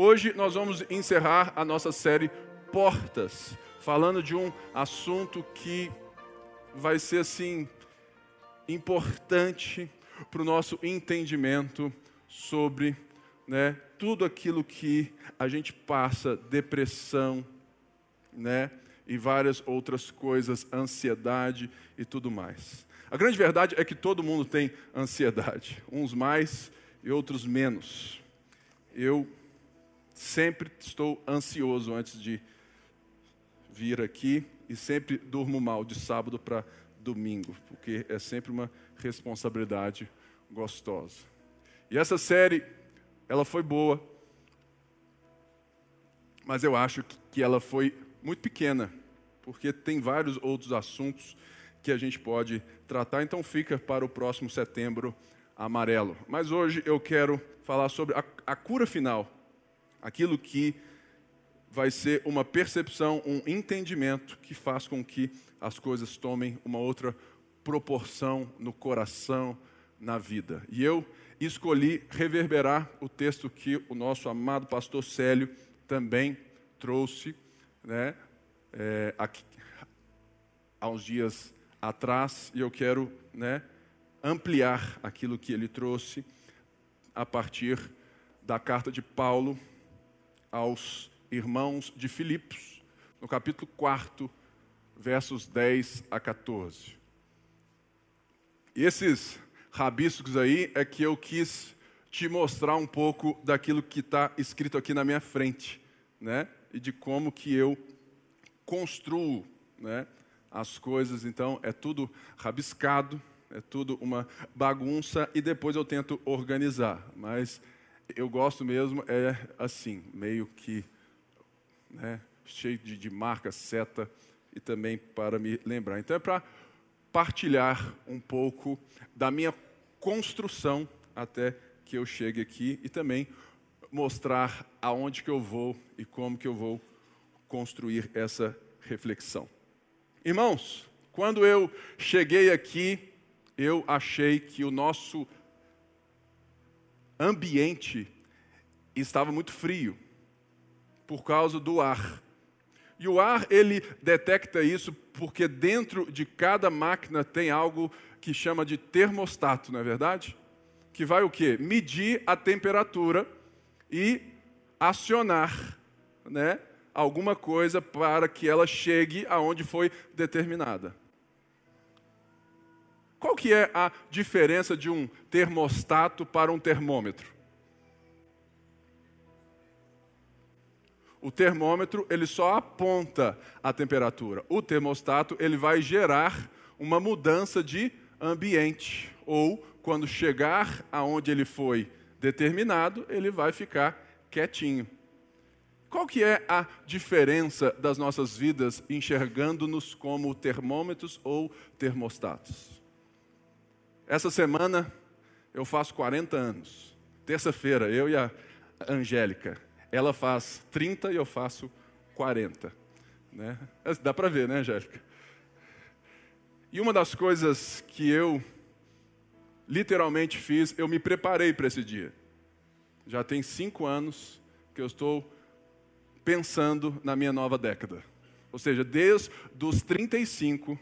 Hoje nós vamos encerrar a nossa série Portas, falando de um assunto que vai ser assim importante para o nosso entendimento sobre né, tudo aquilo que a gente passa, depressão, né, e várias outras coisas, ansiedade e tudo mais. A grande verdade é que todo mundo tem ansiedade, uns mais e outros menos. Eu sempre estou ansioso antes de vir aqui e sempre durmo mal de sábado para domingo, porque é sempre uma responsabilidade gostosa. E essa série, ela foi boa, mas eu acho que ela foi muito pequena, porque tem vários outros assuntos que a gente pode tratar, então fica para o próximo setembro amarelo. Mas hoje eu quero falar sobre a, a cura final, aquilo que vai ser uma percepção, um entendimento que faz com que as coisas tomem uma outra proporção no coração, na vida. E eu escolhi reverberar o texto que o nosso amado pastor Célio também trouxe, né, é, aqui, há uns dias atrás, e eu quero né, ampliar aquilo que ele trouxe a partir da carta de Paulo aos irmãos de Filipos, no capítulo 4, versos 10 a 14. E esses rabiscos aí é que eu quis te mostrar um pouco daquilo que está escrito aqui na minha frente, né? E de como que eu construo, né? As coisas, então, é tudo rabiscado, é tudo uma bagunça e depois eu tento organizar. Mas eu gosto mesmo, é assim, meio que né, cheio de, de marca, seta, e também para me lembrar. Então é para partilhar um pouco da minha construção até que eu chegue aqui e também mostrar aonde que eu vou e como que eu vou construir essa reflexão. Irmãos, quando eu cheguei aqui, eu achei que o nosso ambiente estava muito frio por causa do ar. E o ar, ele detecta isso porque dentro de cada máquina tem algo que chama de termostato, não é verdade? Que vai o quê? Medir a temperatura e acionar, né, alguma coisa para que ela chegue aonde foi determinada. Qual que é a diferença de um termostato para um termômetro? O termômetro, ele só aponta a temperatura. O termostato, ele vai gerar uma mudança de ambiente. Ou, quando chegar aonde ele foi determinado, ele vai ficar quietinho. Qual que é a diferença das nossas vidas enxergando-nos como termômetros ou termostatos? Essa semana eu faço 40 anos. Terça-feira, eu e a Angélica. Ela faz 30 e eu faço 40. Né? Dá para ver, né, Angélica? E uma das coisas que eu literalmente fiz, eu me preparei para esse dia. Já tem cinco anos que eu estou pensando na minha nova década. Ou seja, desde os 35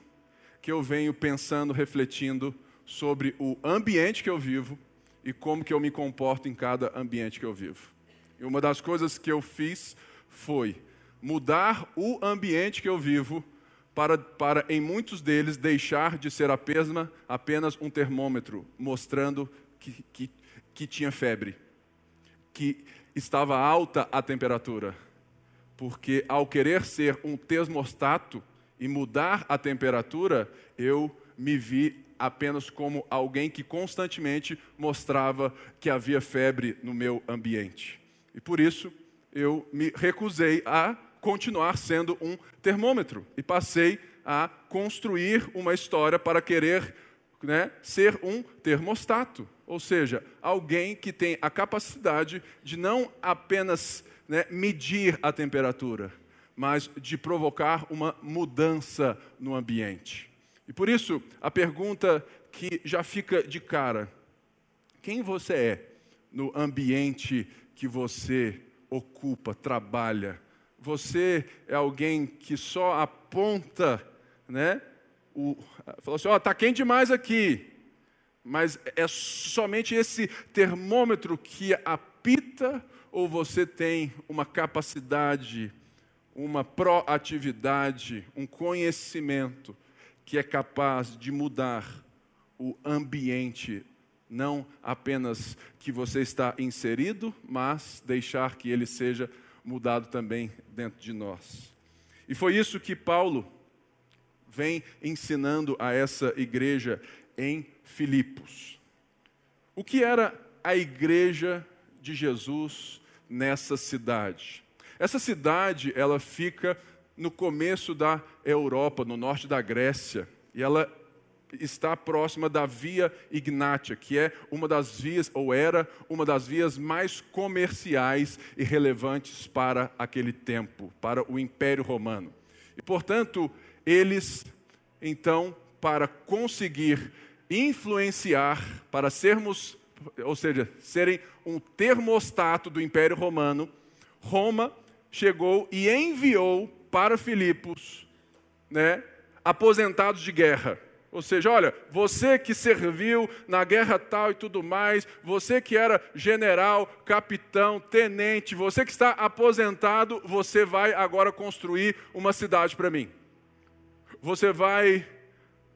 que eu venho pensando, refletindo sobre o ambiente que eu vivo e como que eu me comporto em cada ambiente que eu vivo. E uma das coisas que eu fiz foi mudar o ambiente que eu vivo para, para em muitos deles, deixar de ser apenas, apenas um termômetro mostrando que, que, que tinha febre, que estava alta a temperatura. Porque ao querer ser um termostato e mudar a temperatura, eu me vi apenas como alguém que constantemente mostrava que havia febre no meu ambiente. E por isso eu me recusei a continuar sendo um termômetro e passei a construir uma história para querer né, ser um termostato, ou seja, alguém que tem a capacidade de não apenas né, medir a temperatura, mas de provocar uma mudança no ambiente. E por isso, a pergunta que já fica de cara: quem você é no ambiente que você ocupa, trabalha. Você é alguém que só aponta, né? O, falou assim: ó, oh, tá quente demais aqui. Mas é somente esse termômetro que apita ou você tem uma capacidade, uma proatividade, um conhecimento que é capaz de mudar o ambiente não apenas que você está inserido, mas deixar que ele seja mudado também dentro de nós. E foi isso que Paulo vem ensinando a essa igreja em Filipos. O que era a igreja de Jesus nessa cidade? Essa cidade, ela fica no começo da Europa, no norte da Grécia, e ela está próxima da Via Ignátia, que é uma das vias, ou era uma das vias mais comerciais e relevantes para aquele tempo, para o Império Romano. E, portanto, eles, então, para conseguir influenciar, para sermos, ou seja, serem um termostato do Império Romano, Roma chegou e enviou para Filipos, né, aposentados de guerra ou seja, olha, você que serviu na guerra tal e tudo mais, você que era general, capitão, tenente, você que está aposentado, você vai agora construir uma cidade para mim. Você vai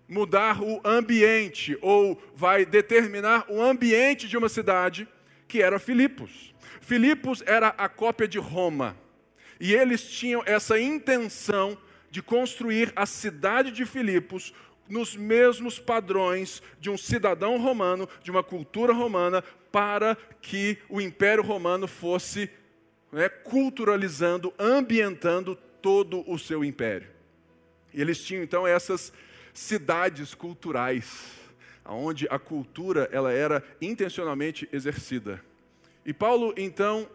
mudar o ambiente ou vai determinar o ambiente de uma cidade que era Filipos. Filipos era a cópia de Roma. E eles tinham essa intenção de construir a cidade de Filipos nos mesmos padrões de um cidadão romano, de uma cultura romana, para que o Império Romano fosse né, culturalizando, ambientando todo o seu império. E eles tinham então essas cidades culturais, onde a cultura ela era intencionalmente exercida. E Paulo então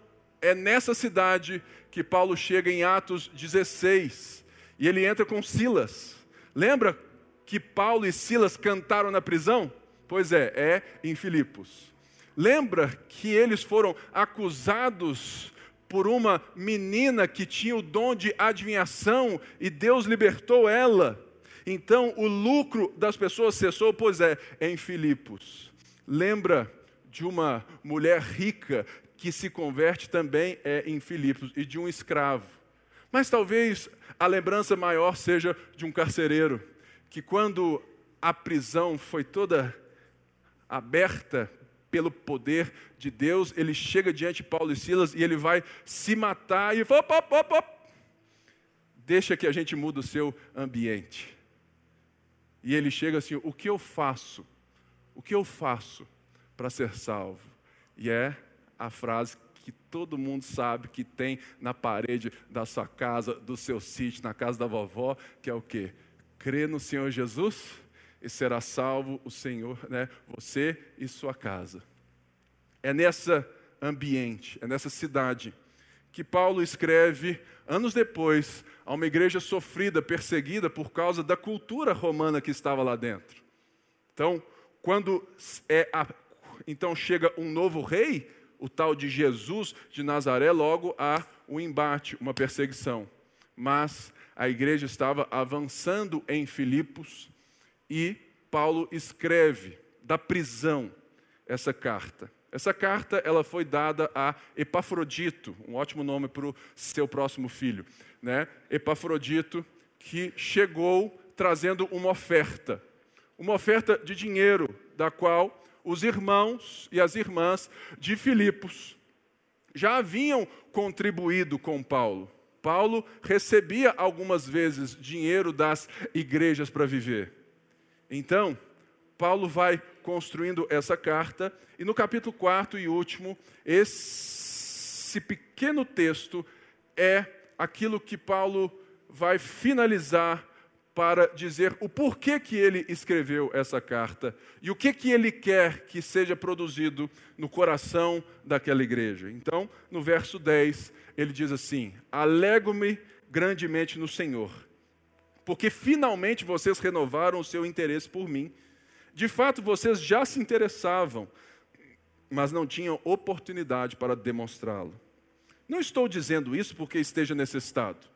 é nessa cidade que Paulo chega em Atos 16 e ele entra com Silas. Lembra que Paulo e Silas cantaram na prisão? Pois é, é em Filipos. Lembra que eles foram acusados por uma menina que tinha o dom de adivinhação e Deus libertou ela? Então o lucro das pessoas cessou? Pois é, é em Filipos. Lembra de uma mulher rica que se converte também é em Filipos e de um escravo. Mas talvez a lembrança maior seja de um carcereiro que quando a prisão foi toda aberta pelo poder de Deus, ele chega diante de Paulo e Silas e ele vai se matar e fala, op, op, op, deixa que a gente muda o seu ambiente. E ele chega assim, o que eu faço? O que eu faço para ser salvo? E é a frase que todo mundo sabe que tem na parede da sua casa, do seu sítio, na casa da vovó, que é o quê? crê no Senhor Jesus e será salvo o Senhor, né? Você e sua casa. É nessa ambiente, é nessa cidade que Paulo escreve anos depois a uma igreja sofrida, perseguida por causa da cultura romana que estava lá dentro. Então, quando é a, então chega um novo rei, o tal de Jesus de Nazaré, logo há um embate, uma perseguição. Mas a igreja estava avançando em Filipos e Paulo escreve da prisão essa carta. Essa carta ela foi dada a Epafrodito, um ótimo nome para o seu próximo filho, né? Epafrodito que chegou trazendo uma oferta, uma oferta de dinheiro da qual os irmãos e as irmãs de Filipos já haviam contribuído com Paulo. Paulo recebia algumas vezes dinheiro das igrejas para viver. Então, Paulo vai construindo essa carta, e no capítulo 4 e último, esse pequeno texto é aquilo que Paulo vai finalizar para dizer o porquê que ele escreveu essa carta e o que que ele quer que seja produzido no coração daquela igreja. Então, no verso 10, ele diz assim: Alego-me grandemente no Senhor, porque finalmente vocês renovaram o seu interesse por mim. De fato, vocês já se interessavam, mas não tinham oportunidade para demonstrá-lo. Não estou dizendo isso porque esteja necessitado,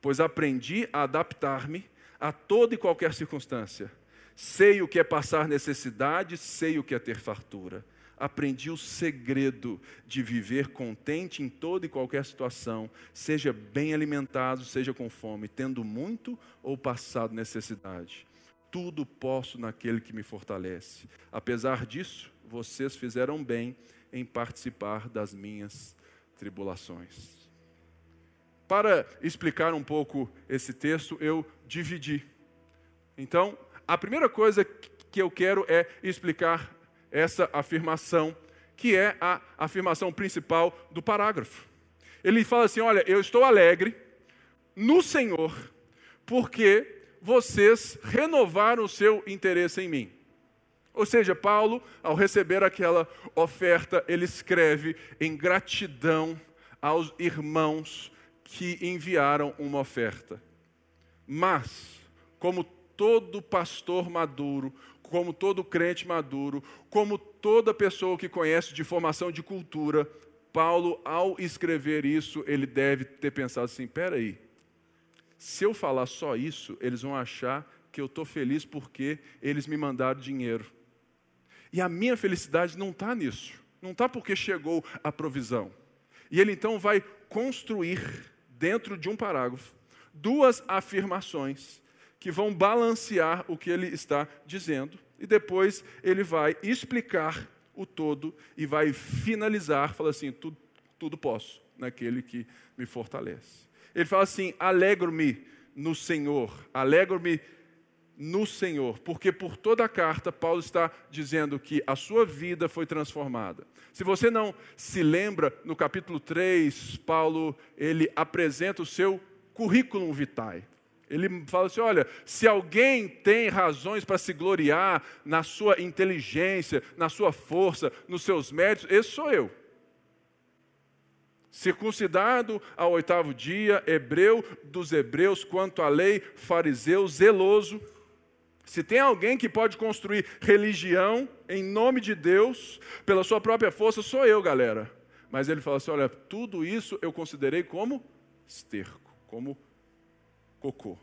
pois aprendi a adaptar-me a toda e qualquer circunstância. Sei o que é passar necessidade, sei o que é ter fartura. Aprendi o segredo de viver contente em toda e qualquer situação, seja bem alimentado, seja com fome, tendo muito ou passado necessidade. Tudo posso naquele que me fortalece. Apesar disso, vocês fizeram bem em participar das minhas tribulações. Para explicar um pouco esse texto, eu dividi. Então, a primeira coisa que eu quero é explicar essa afirmação, que é a afirmação principal do parágrafo. Ele fala assim: Olha, eu estou alegre no Senhor, porque vocês renovaram o seu interesse em mim. Ou seja, Paulo, ao receber aquela oferta, ele escreve em gratidão aos irmãos que enviaram uma oferta. Mas, como todo pastor maduro, como todo crente maduro, como toda pessoa que conhece de formação de cultura, Paulo, ao escrever isso, ele deve ter pensado assim: peraí, se eu falar só isso, eles vão achar que eu estou feliz porque eles me mandaram dinheiro. E a minha felicidade não está nisso. Não está porque chegou a provisão. E ele então vai construir, dentro de um parágrafo, duas afirmações que vão balancear o que ele está dizendo. E depois ele vai explicar o todo e vai finalizar, fala assim: tudo, tudo posso naquele que me fortalece. Ele fala assim: alegro-me no Senhor, alegro-me no Senhor, porque por toda a carta Paulo está dizendo que a sua vida foi transformada. Se você não se lembra, no capítulo 3, Paulo ele apresenta o seu currículo vitae. Ele fala assim: olha, se alguém tem razões para se gloriar na sua inteligência, na sua força, nos seus méritos, esse sou eu. Circuncidado ao oitavo dia, hebreu dos hebreus, quanto à lei, fariseu, zeloso se tem alguém que pode construir religião em nome de Deus, pela sua própria força, sou eu, galera. Mas ele fala assim: olha, tudo isso eu considerei como esterco, como cocô.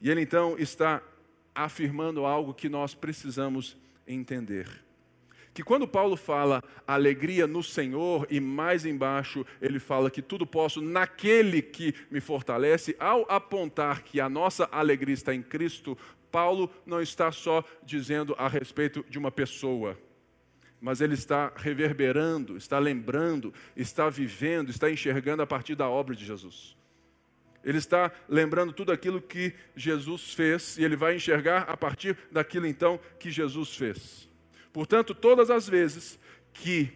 E ele então está afirmando algo que nós precisamos entender que quando Paulo fala alegria no Senhor, e mais embaixo ele fala que tudo posso naquele que me fortalece, ao apontar que a nossa alegria está em Cristo, Paulo não está só dizendo a respeito de uma pessoa, mas ele está reverberando, está lembrando, está vivendo, está enxergando a partir da obra de Jesus. Ele está lembrando tudo aquilo que Jesus fez e ele vai enxergar a partir daquilo então que Jesus fez. Portanto, todas as vezes que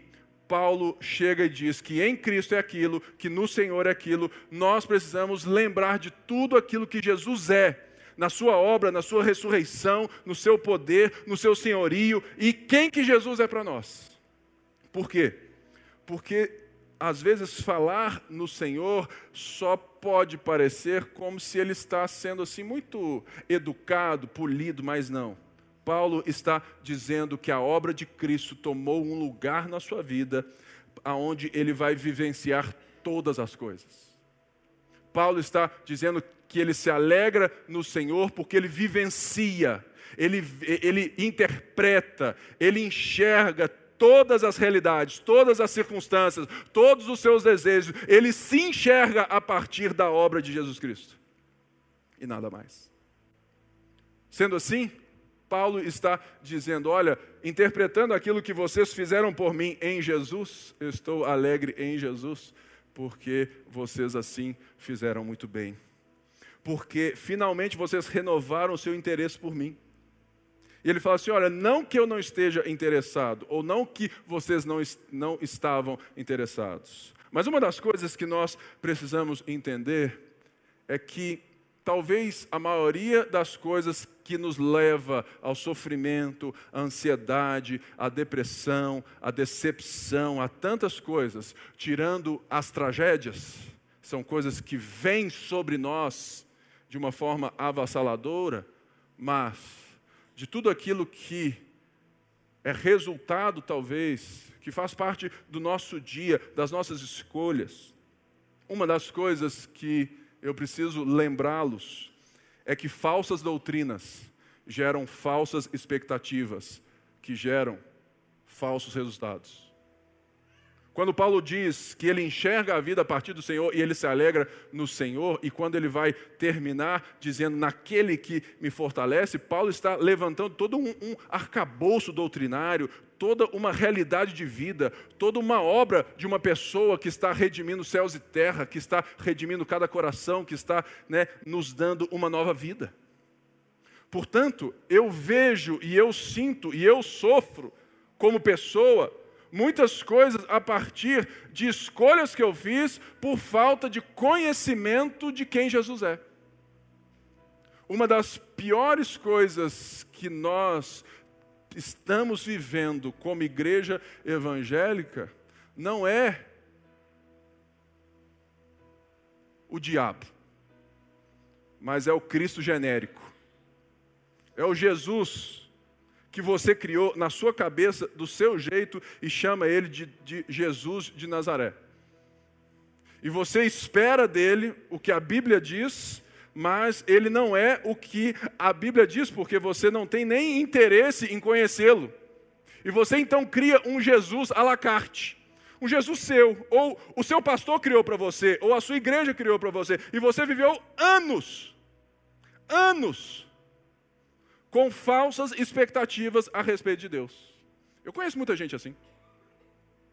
Paulo chega e diz que em Cristo é aquilo, que no Senhor é aquilo, nós precisamos lembrar de tudo aquilo que Jesus é, na sua obra, na sua ressurreição, no seu poder, no seu senhorio e quem que Jesus é para nós. Por quê? Porque às vezes falar no Senhor só pode parecer como se ele está sendo assim muito educado, polido, mas não. Paulo está dizendo que a obra de Cristo tomou um lugar na sua vida, aonde ele vai vivenciar todas as coisas. Paulo está dizendo que ele se alegra no Senhor porque ele vivencia, ele, ele interpreta, ele enxerga todas as realidades, todas as circunstâncias, todos os seus desejos, ele se enxerga a partir da obra de Jesus Cristo. E nada mais. Sendo assim, Paulo está dizendo: olha, interpretando aquilo que vocês fizeram por mim em Jesus, eu estou alegre em Jesus, porque vocês assim fizeram muito bem. Porque finalmente vocês renovaram o seu interesse por mim. E ele fala assim: olha, não que eu não esteja interessado, ou não que vocês não, não estavam interessados. Mas uma das coisas que nós precisamos entender é que talvez a maioria das coisas que nos leva ao sofrimento, à ansiedade, à depressão, à decepção, a tantas coisas, tirando as tragédias, são coisas que vêm sobre nós de uma forma avassaladora, mas de tudo aquilo que é resultado, talvez, que faz parte do nosso dia, das nossas escolhas. Uma das coisas que eu preciso lembrá-los é que falsas doutrinas geram falsas expectativas, que geram falsos resultados. Quando Paulo diz que ele enxerga a vida a partir do Senhor e ele se alegra no Senhor, e quando ele vai terminar dizendo naquele que me fortalece, Paulo está levantando todo um, um arcabouço doutrinário, toda uma realidade de vida, toda uma obra de uma pessoa que está redimindo céus e terra, que está redimindo cada coração, que está né, nos dando uma nova vida. Portanto, eu vejo e eu sinto e eu sofro como pessoa muitas coisas a partir de escolhas que eu fiz por falta de conhecimento de quem Jesus é. Uma das piores coisas que nós estamos vivendo como igreja evangélica não é o diabo, mas é o Cristo genérico. É o Jesus que você criou na sua cabeça, do seu jeito, e chama ele de, de Jesus de Nazaré. E você espera dele o que a Bíblia diz, mas ele não é o que a Bíblia diz, porque você não tem nem interesse em conhecê-lo. E você então cria um Jesus à la carte. Um Jesus seu, ou o seu pastor criou para você, ou a sua igreja criou para você, e você viveu anos, anos, com falsas expectativas a respeito de Deus. Eu conheço muita gente assim.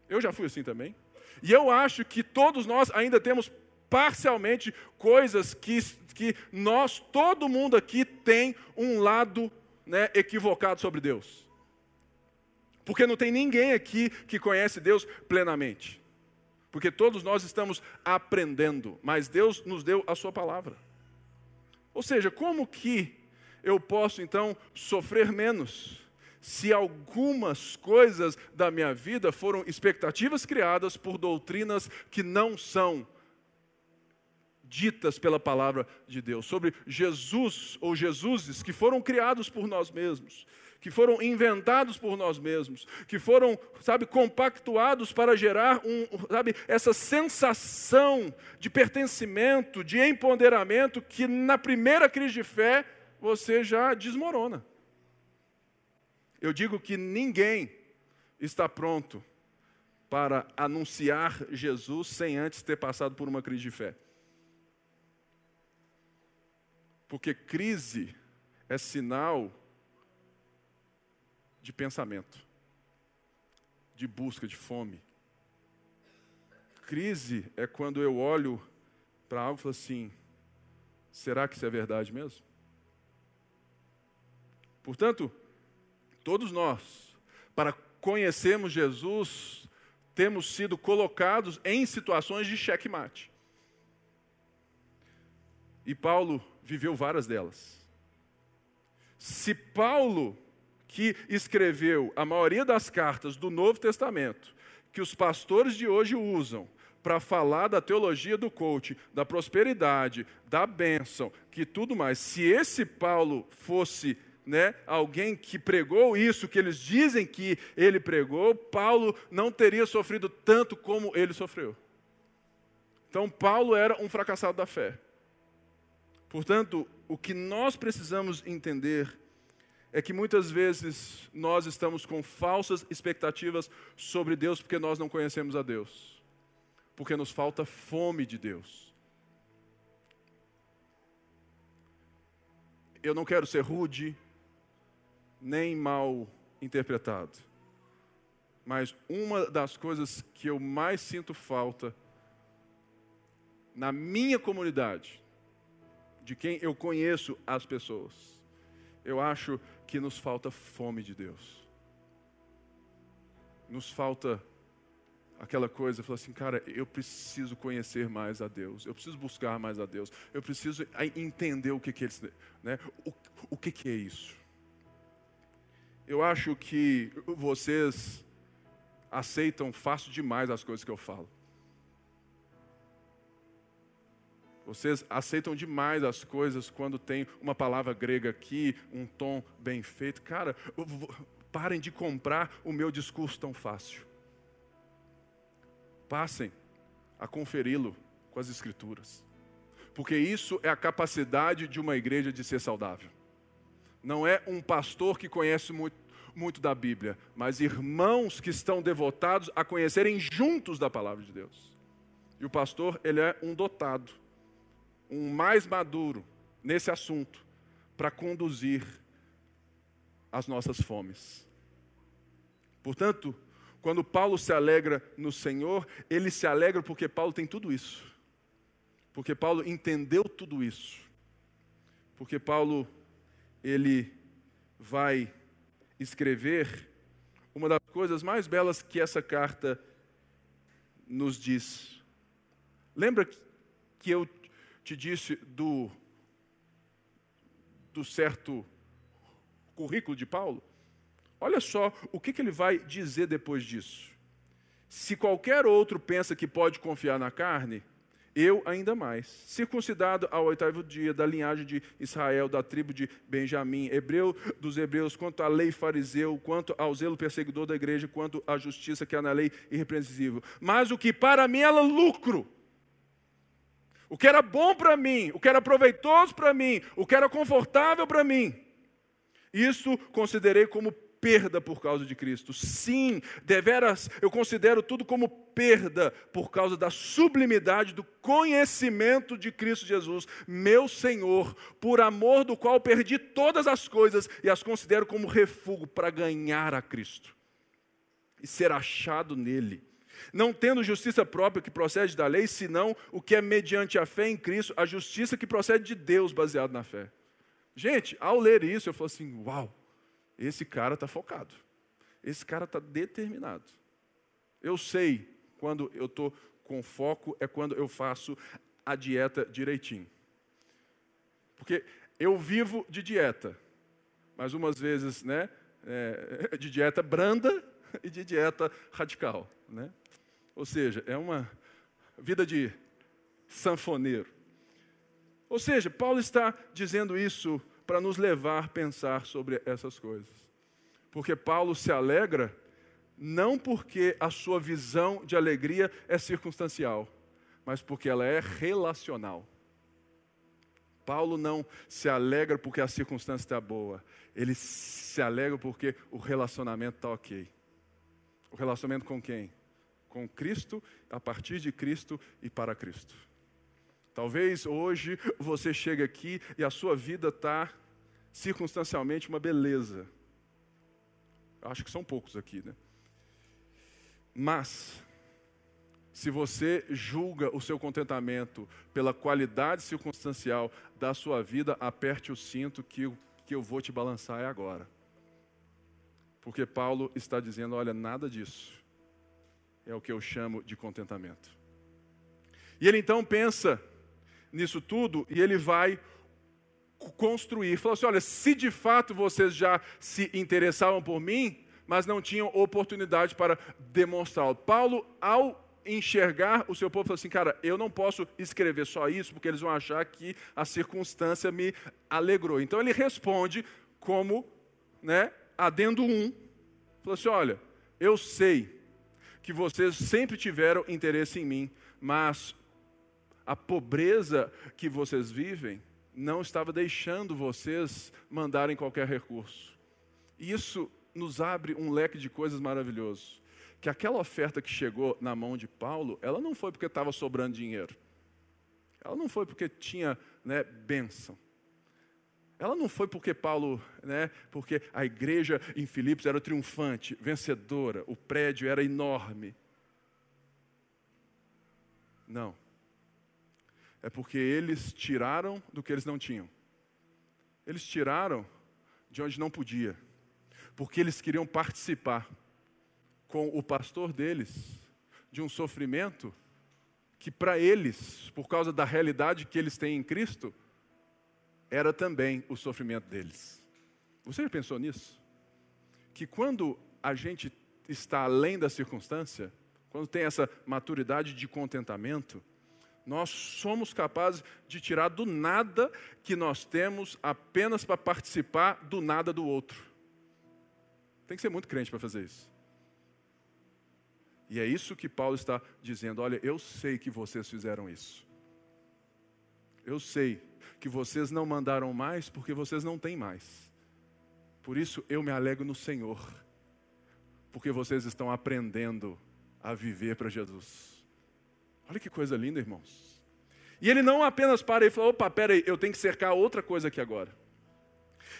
Eu já fui assim também. E eu acho que todos nós ainda temos parcialmente coisas que, que nós, todo mundo aqui tem um lado né, equivocado sobre Deus. Porque não tem ninguém aqui que conhece Deus plenamente. Porque todos nós estamos aprendendo, mas Deus nos deu a sua palavra. Ou seja, como que eu posso então sofrer menos. Se algumas coisas da minha vida foram expectativas criadas por doutrinas que não são ditas pela palavra de Deus, sobre Jesus ou Jesuses que foram criados por nós mesmos, que foram inventados por nós mesmos, que foram, sabe, compactuados para gerar um, sabe, essa sensação de pertencimento, de empoderamento que na primeira crise de fé você já desmorona. Eu digo que ninguém está pronto para anunciar Jesus sem antes ter passado por uma crise de fé. Porque crise é sinal de pensamento, de busca, de fome. Crise é quando eu olho para algo e falo assim: será que isso é verdade mesmo? Portanto, todos nós, para conhecermos Jesus, temos sido colocados em situações de checkmate. E Paulo viveu várias delas. Se Paulo, que escreveu a maioria das cartas do Novo Testamento, que os pastores de hoje usam para falar da teologia do coach, da prosperidade, da bênção, que tudo mais, se esse Paulo fosse né, alguém que pregou isso que eles dizem que ele pregou, Paulo não teria sofrido tanto como ele sofreu. Então, Paulo era um fracassado da fé. Portanto, o que nós precisamos entender é que muitas vezes nós estamos com falsas expectativas sobre Deus porque nós não conhecemos a Deus, porque nos falta fome de Deus. Eu não quero ser rude, nem mal interpretado. Mas uma das coisas que eu mais sinto falta na minha comunidade, de quem eu conheço as pessoas, eu acho que nos falta fome de Deus. Nos falta aquela coisa, falar assim, cara, eu preciso conhecer mais a Deus, eu preciso buscar mais a Deus, eu preciso entender o que, que eles, né? O, o que, que é isso? Eu acho que vocês aceitam fácil demais as coisas que eu falo. Vocês aceitam demais as coisas quando tem uma palavra grega aqui, um tom bem feito. Cara, parem de comprar o meu discurso tão fácil. passem a conferi-lo com as Escrituras. Porque isso é a capacidade de uma igreja de ser saudável. Não é um pastor que conhece muito, muito da Bíblia, mas irmãos que estão devotados a conhecerem juntos da palavra de Deus. E o pastor, ele é um dotado, um mais maduro nesse assunto, para conduzir as nossas fomes. Portanto, quando Paulo se alegra no Senhor, ele se alegra porque Paulo tem tudo isso. Porque Paulo entendeu tudo isso. Porque Paulo ele vai escrever uma das coisas mais belas que essa carta nos diz. Lembra que eu te disse do, do certo currículo de Paulo? Olha só o que, que ele vai dizer depois disso. Se qualquer outro pensa que pode confiar na carne, eu ainda mais. Circuncidado ao oitavo dia, da linhagem de Israel, da tribo de Benjamim, hebreu dos hebreus, quanto à lei fariseu, quanto ao zelo perseguidor da igreja, quanto à justiça que há na lei irrepreensível. Mas o que para mim era lucro, o que era bom para mim, o que era proveitoso para mim, o que era confortável para mim, isso considerei como perda por causa de Cristo. Sim, deveras, eu considero tudo como perda por causa da sublimidade do conhecimento de Cristo Jesus, meu Senhor, por amor do qual perdi todas as coisas e as considero como refúgio para ganhar a Cristo e ser achado nele. Não tendo justiça própria que procede da lei, senão o que é mediante a fé em Cristo, a justiça que procede de Deus, baseado na fé. Gente, ao ler isso, eu falo assim: uau, esse cara está focado. Esse cara está determinado. Eu sei quando eu estou com foco, é quando eu faço a dieta direitinho. Porque eu vivo de dieta, mas umas vezes né, é, de dieta branda e de dieta radical. Né? Ou seja, é uma vida de sanfoneiro. Ou seja, Paulo está dizendo isso para nos levar a pensar sobre essas coisas. Porque Paulo se alegra não porque a sua visão de alegria é circunstancial, mas porque ela é relacional. Paulo não se alegra porque a circunstância está boa, ele se alegra porque o relacionamento está ok. O relacionamento com quem? Com Cristo, a partir de Cristo e para Cristo. Talvez hoje você chegue aqui e a sua vida está circunstancialmente uma beleza. Acho que são poucos aqui, né? Mas, se você julga o seu contentamento pela qualidade circunstancial da sua vida, aperte o cinto que o que eu vou te balançar é agora. Porque Paulo está dizendo: olha, nada disso é o que eu chamo de contentamento. E ele então pensa nisso tudo e ele vai construir. Falou assim: olha, se de fato vocês já se interessavam por mim, mas não tinham oportunidade para demonstrá-lo. Paulo, ao enxergar o seu povo, falou assim: cara, eu não posso escrever só isso, porque eles vão achar que a circunstância me alegrou. Então ele responde como, né, adendo um. Falou assim: olha, eu sei que vocês sempre tiveram interesse em mim, mas a pobreza que vocês vivem não estava deixando vocês mandarem qualquer recurso. E isso nos abre um leque de coisas maravilhoso. Que aquela oferta que chegou na mão de Paulo, ela não foi porque estava sobrando dinheiro. Ela não foi porque tinha né, bênção. Ela não foi porque Paulo, né, porque a igreja em Filipos era triunfante, vencedora, o prédio era enorme. Não. É porque eles tiraram do que eles não tinham. Eles tiraram de onde não podia. Porque eles queriam participar com o pastor deles de um sofrimento que para eles, por causa da realidade que eles têm em Cristo, era também o sofrimento deles. Você já pensou nisso? Que quando a gente está além da circunstância, quando tem essa maturidade de contentamento, nós somos capazes de tirar do nada que nós temos apenas para participar do nada do outro. Tem que ser muito crente para fazer isso. E é isso que Paulo está dizendo: olha, eu sei que vocês fizeram isso. Eu sei que vocês não mandaram mais porque vocês não têm mais. Por isso eu me alego no Senhor, porque vocês estão aprendendo a viver para Jesus. Olha que coisa linda, irmãos. E ele não apenas para e fala: opa, peraí, eu tenho que cercar outra coisa aqui agora.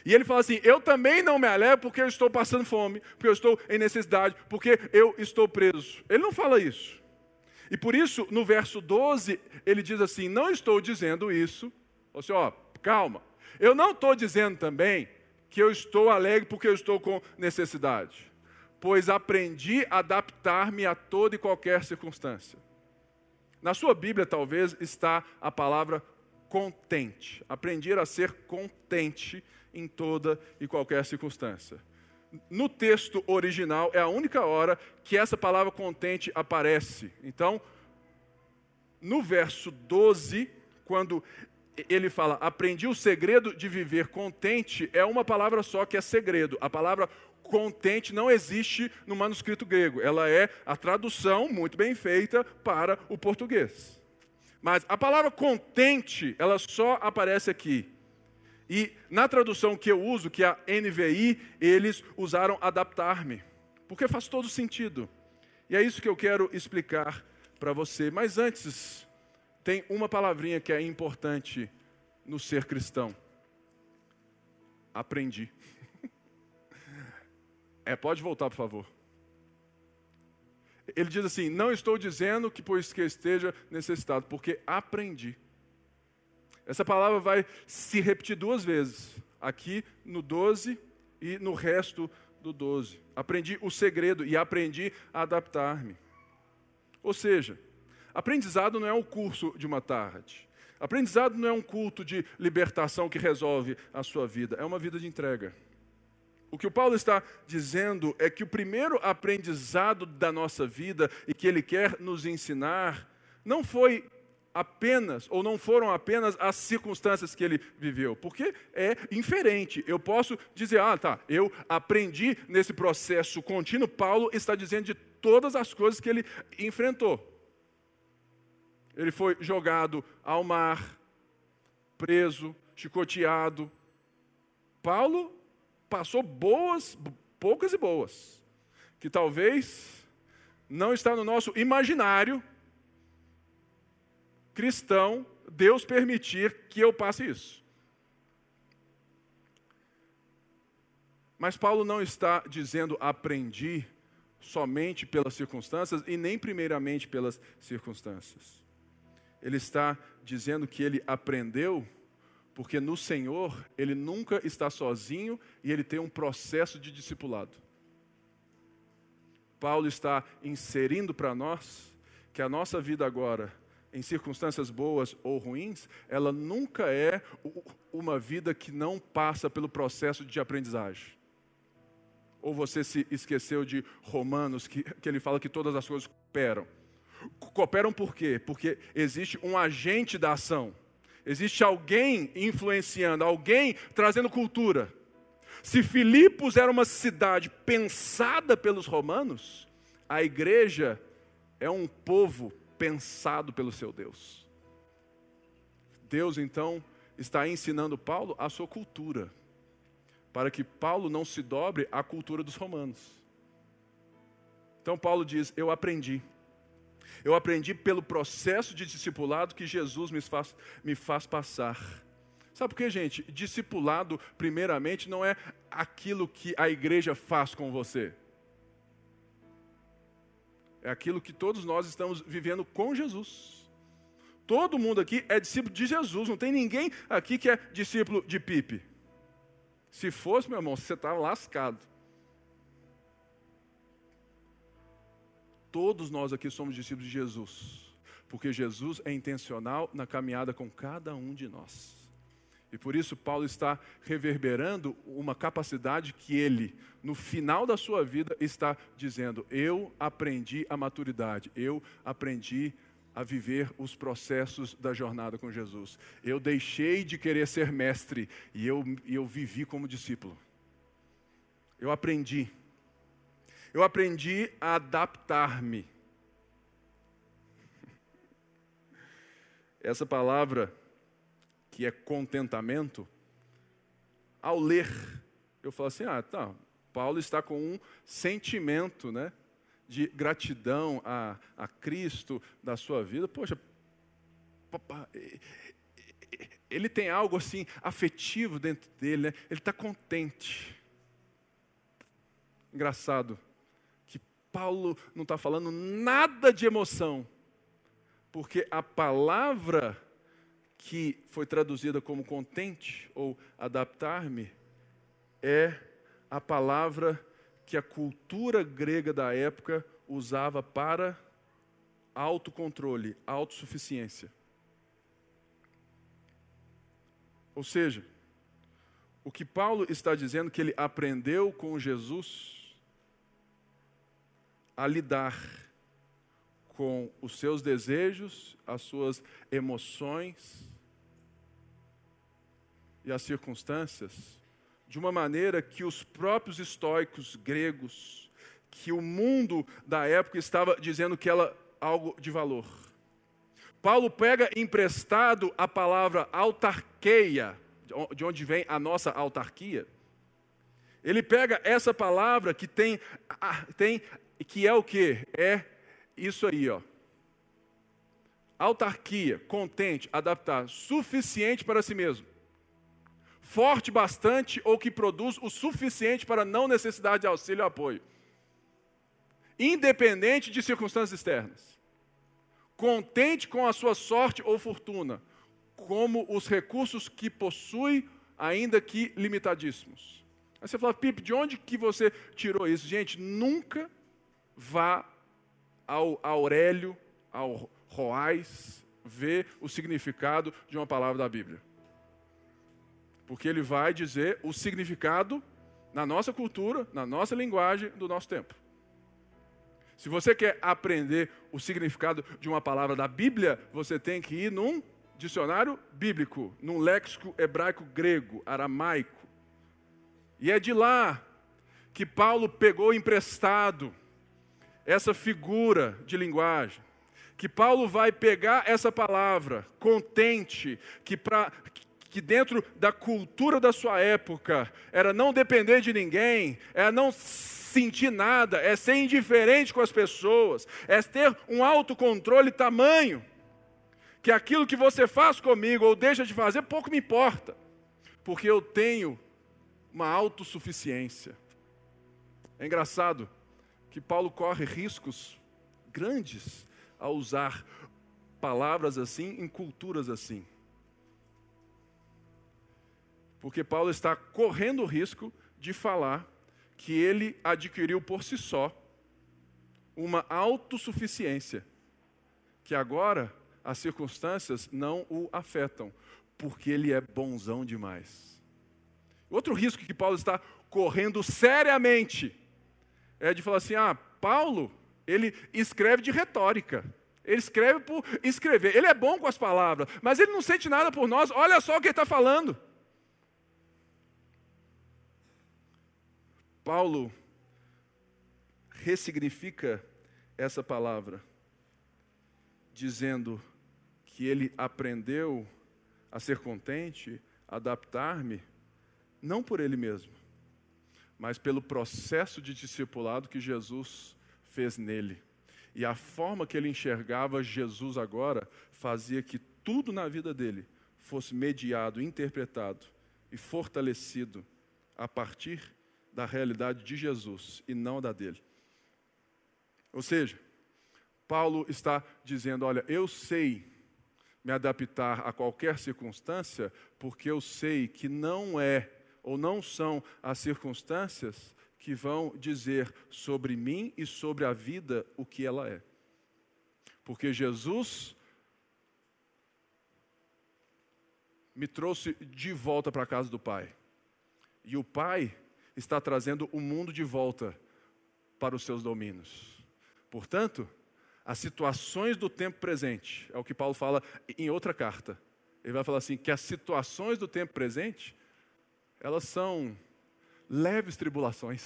E ele fala assim: Eu também não me alegro porque eu estou passando fome, porque eu estou em necessidade, porque eu estou preso. Ele não fala isso. E por isso, no verso 12, ele diz assim: Não estou dizendo isso. Assim, ó, calma. Eu não estou dizendo também que eu estou alegre porque eu estou com necessidade, pois aprendi a adaptar-me a toda e qualquer circunstância. Na sua Bíblia, talvez, está a palavra contente. Aprender a ser contente em toda e qualquer circunstância. No texto original é a única hora que essa palavra contente aparece. Então, no verso 12, quando ele fala, aprendi o segredo de viver contente, é uma palavra só que é segredo. A palavra contente não existe no manuscrito grego. Ela é a tradução muito bem feita para o português. Mas a palavra contente, ela só aparece aqui. E na tradução que eu uso, que é a NVI, eles usaram adaptar-me, porque faz todo sentido. E é isso que eu quero explicar para você. Mas antes, tem uma palavrinha que é importante no ser cristão. Aprendi. É, pode voltar, por favor. Ele diz assim: Não estou dizendo que pois que esteja necessitado, porque aprendi. Essa palavra vai se repetir duas vezes, aqui no 12 e no resto do 12. Aprendi o segredo e aprendi a adaptar-me. Ou seja, aprendizado não é um curso de uma tarde. Aprendizado não é um culto de libertação que resolve a sua vida, é uma vida de entrega. O que o Paulo está dizendo é que o primeiro aprendizado da nossa vida e que ele quer nos ensinar não foi apenas, ou não foram apenas as circunstâncias que ele viveu, porque é inferente. Eu posso dizer, ah, tá, eu aprendi nesse processo contínuo. Paulo está dizendo de todas as coisas que ele enfrentou. Ele foi jogado ao mar, preso, chicoteado. Paulo passou boas, poucas e boas, que talvez não está no nosso imaginário cristão Deus permitir que eu passe isso. Mas Paulo não está dizendo aprendi somente pelas circunstâncias e nem primeiramente pelas circunstâncias. Ele está dizendo que ele aprendeu porque no Senhor ele nunca está sozinho e ele tem um processo de discipulado. Paulo está inserindo para nós que a nossa vida agora em circunstâncias boas ou ruins, ela nunca é uma vida que não passa pelo processo de aprendizagem. Ou você se esqueceu de Romanos, que, que ele fala que todas as coisas cooperam. Cooperam por quê? Porque existe um agente da ação. Existe alguém influenciando, alguém trazendo cultura. Se Filipos era uma cidade pensada pelos romanos, a igreja é um povo pensado pelo seu Deus. Deus então está ensinando Paulo a sua cultura, para que Paulo não se dobre à cultura dos romanos. Então Paulo diz: Eu aprendi. Eu aprendi pelo processo de discipulado que Jesus me faz, me faz passar. Sabe por quê, gente? Discipulado, primeiramente, não é aquilo que a igreja faz com você. É aquilo que todos nós estamos vivendo com Jesus. Todo mundo aqui é discípulo de Jesus, não tem ninguém aqui que é discípulo de Pipe. Se fosse, meu irmão, você está lascado. Todos nós aqui somos discípulos de Jesus, porque Jesus é intencional na caminhada com cada um de nós. E por isso Paulo está reverberando uma capacidade que ele, no final da sua vida, está dizendo: Eu aprendi a maturidade, eu aprendi a viver os processos da jornada com Jesus. Eu deixei de querer ser mestre e eu, eu vivi como discípulo. Eu aprendi. Eu aprendi a adaptar-me. Essa palavra, que é contentamento, ao ler, eu falo assim: ah, tá, Paulo está com um sentimento, né? De gratidão a, a Cristo da sua vida. Poxa, papá, ele tem algo assim afetivo dentro dele, né? ele está contente. Engraçado, Paulo não está falando nada de emoção, porque a palavra que foi traduzida como contente ou adaptar-me é a palavra que a cultura grega da época usava para autocontrole, autossuficiência. Ou seja, o que Paulo está dizendo que ele aprendeu com Jesus a lidar com os seus desejos, as suas emoções e as circunstâncias, de uma maneira que os próprios estoicos gregos, que o mundo da época estava dizendo que ela algo de valor. Paulo pega emprestado a palavra autarqueia, de onde vem a nossa autarquia. Ele pega essa palavra que tem, tem que é o que? É isso aí, ó. Autarquia, contente, adaptar, suficiente para si mesmo. Forte bastante ou que produz o suficiente para não necessidade de auxílio e apoio. Independente de circunstâncias externas contente com a sua sorte ou fortuna, como os recursos que possui, ainda que limitadíssimos. Aí você fala, Pipe, de onde que você tirou isso? Gente, nunca vá ao Aurélio, ao Roais, ver o significado de uma palavra da Bíblia. Porque ele vai dizer o significado na nossa cultura, na nossa linguagem do nosso tempo. Se você quer aprender o significado de uma palavra da Bíblia, você tem que ir num dicionário bíblico, num léxico hebraico grego, aramaico. E é de lá que Paulo pegou emprestado essa figura de linguagem. Que Paulo vai pegar essa palavra, contente, que, pra, que dentro da cultura da sua época era não depender de ninguém, era não sentir nada, é ser indiferente com as pessoas, é ter um autocontrole tamanho, que aquilo que você faz comigo ou deixa de fazer, pouco me importa, porque eu tenho uma autossuficiência. É engraçado que Paulo corre riscos grandes ao usar palavras assim em culturas assim. Porque Paulo está correndo o risco de falar que ele adquiriu por si só uma autossuficiência, que agora as circunstâncias não o afetam, porque ele é bonzão demais. Outro risco que Paulo está correndo seriamente é de falar assim: ah, Paulo, ele escreve de retórica. Ele escreve por escrever. Ele é bom com as palavras, mas ele não sente nada por nós. Olha só o que ele está falando. Paulo ressignifica essa palavra, dizendo que ele aprendeu a ser contente, adaptar-me, não por ele mesmo, mas pelo processo de discipulado que Jesus fez nele. E a forma que ele enxergava Jesus agora fazia que tudo na vida dele fosse mediado, interpretado e fortalecido a partir da realidade de Jesus e não da dele. Ou seja, Paulo está dizendo: olha, eu sei me adaptar a qualquer circunstância, porque eu sei que não é ou não são as circunstâncias que vão dizer sobre mim e sobre a vida o que ela é. Porque Jesus me trouxe de volta para a casa do Pai. E o Pai está trazendo o mundo de volta para os seus domínios. Portanto, as situações do tempo presente, é o que Paulo fala em outra carta. Ele vai falar assim: que as situações do tempo presente, elas são leves tribulações.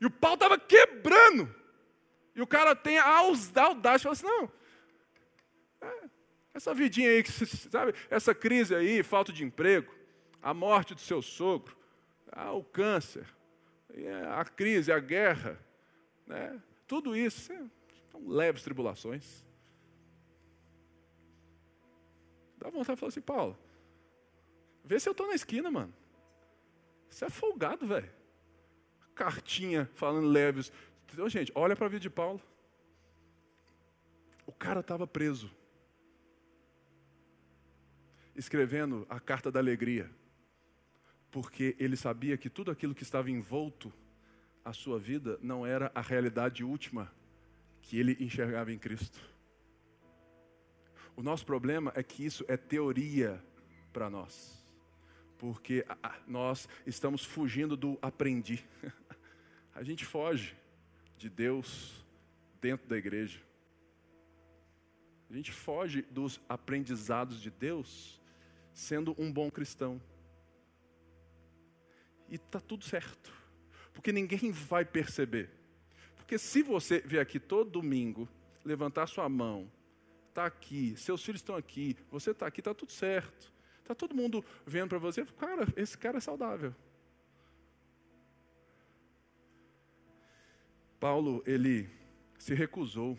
E o pau estava quebrando. E o cara tem a audaz de falar assim: não, é, Essa vidinha aí, sabe? Essa crise aí, falta de emprego, a morte do seu sogro, ah, o câncer, a crise, a guerra, né? tudo isso são leves tribulações. Dá vontade de falar assim, Paulo, vê se eu estou na esquina, mano. Você é folgado, velho. Cartinha falando leves. Então, gente, olha para a vida de Paulo. O cara estava preso. Escrevendo a carta da alegria. Porque ele sabia que tudo aquilo que estava envolto a sua vida não era a realidade última que ele enxergava em Cristo. O nosso problema é que isso é teoria para nós, porque nós estamos fugindo do aprendi. A gente foge de Deus dentro da igreja. A gente foge dos aprendizados de Deus sendo um bom cristão. E está tudo certo, porque ninguém vai perceber. Porque se você vier aqui todo domingo, levantar sua mão está aqui, seus filhos estão aqui, você está aqui, está tudo certo. Está todo mundo vendo para você, cara, esse cara é saudável. Paulo, ele se recusou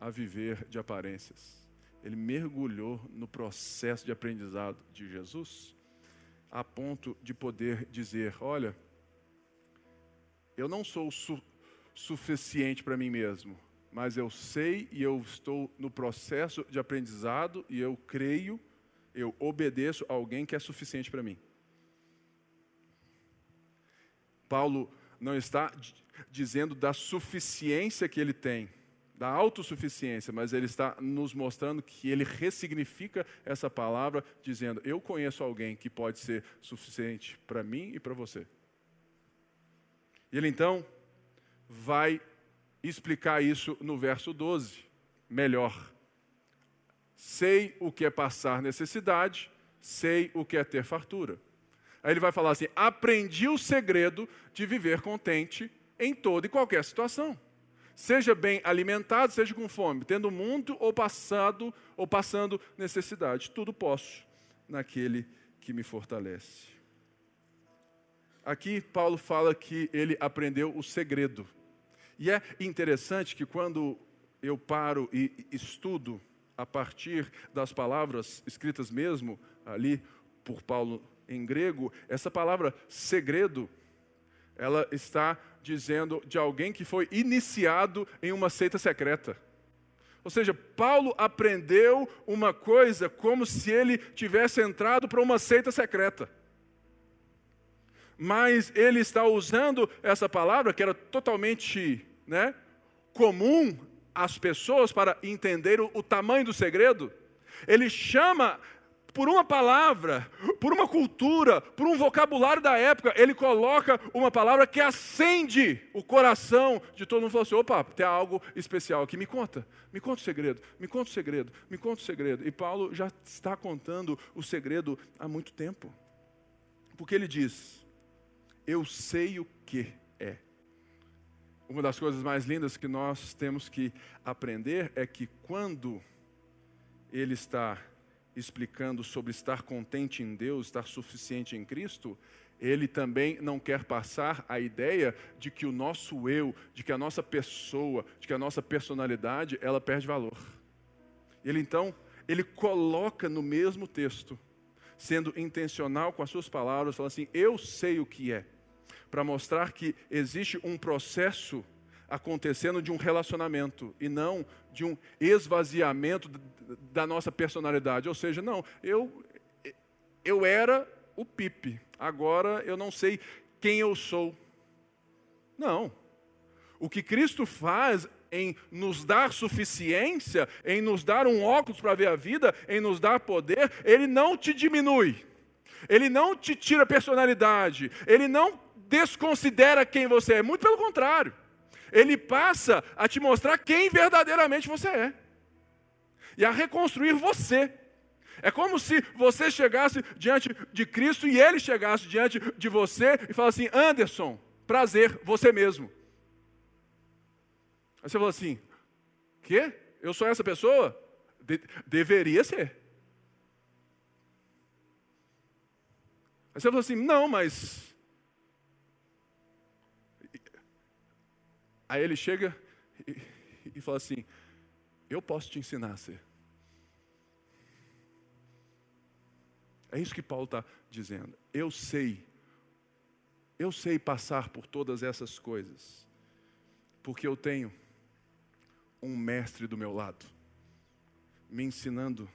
a viver de aparências. Ele mergulhou no processo de aprendizado de Jesus, a ponto de poder dizer: Olha, eu não sou su suficiente para mim mesmo, mas eu sei e eu estou no processo de aprendizado e eu creio, eu obedeço a alguém que é suficiente para mim. Paulo não está dizendo da suficiência que ele tem, da autossuficiência, mas ele está nos mostrando que ele ressignifica essa palavra, dizendo: Eu conheço alguém que pode ser suficiente para mim e para você. Ele então vai explicar isso no verso 12, melhor. Sei o que é passar necessidade, sei o que é ter fartura. Aí ele vai falar assim: aprendi o segredo de viver contente em toda e qualquer situação. Seja bem alimentado, seja com fome, tendo muito ou passado ou passando necessidade, tudo posso naquele que me fortalece. Aqui Paulo fala que ele aprendeu o segredo. E é interessante que quando eu paro e estudo a partir das palavras escritas mesmo ali por Paulo em grego, essa palavra segredo, ela está dizendo de alguém que foi iniciado em uma seita secreta. Ou seja, Paulo aprendeu uma coisa como se ele tivesse entrado para uma seita secreta mas ele está usando essa palavra que era totalmente né, comum às pessoas para entender o, o tamanho do segredo. Ele chama por uma palavra, por uma cultura, por um vocabulário da época, ele coloca uma palavra que acende o coração de todo mundo. Falou assim: opa, tem algo especial aqui, me conta, me conta o segredo, me conta o segredo, me conta o segredo. E Paulo já está contando o segredo há muito tempo, porque ele diz: eu sei o que é. Uma das coisas mais lindas que nós temos que aprender é que quando ele está explicando sobre estar contente em Deus, estar suficiente em Cristo, ele também não quer passar a ideia de que o nosso eu, de que a nossa pessoa, de que a nossa personalidade, ela perde valor. Ele então, ele coloca no mesmo texto, sendo intencional com as suas palavras, falando assim: Eu sei o que é para mostrar que existe um processo acontecendo de um relacionamento e não de um esvaziamento da nossa personalidade. Ou seja, não, eu eu era o Pipe, agora eu não sei quem eu sou. Não. O que Cristo faz em nos dar suficiência, em nos dar um óculos para ver a vida, em nos dar poder, ele não te diminui. Ele não te tira personalidade, ele não desconsidera quem você é, muito pelo contrário. Ele passa a te mostrar quem verdadeiramente você é. E a reconstruir você. É como se você chegasse diante de Cristo e ele chegasse diante de você e falasse assim: Anderson, prazer, você mesmo. Aí você fala assim: Quê? Eu sou essa pessoa? De, deveria ser. Aí você falou assim: não, mas. Aí ele chega e, e fala assim: eu posso te ensinar a ser. É isso que Paulo está dizendo. Eu sei, eu sei passar por todas essas coisas, porque eu tenho um mestre do meu lado, me ensinando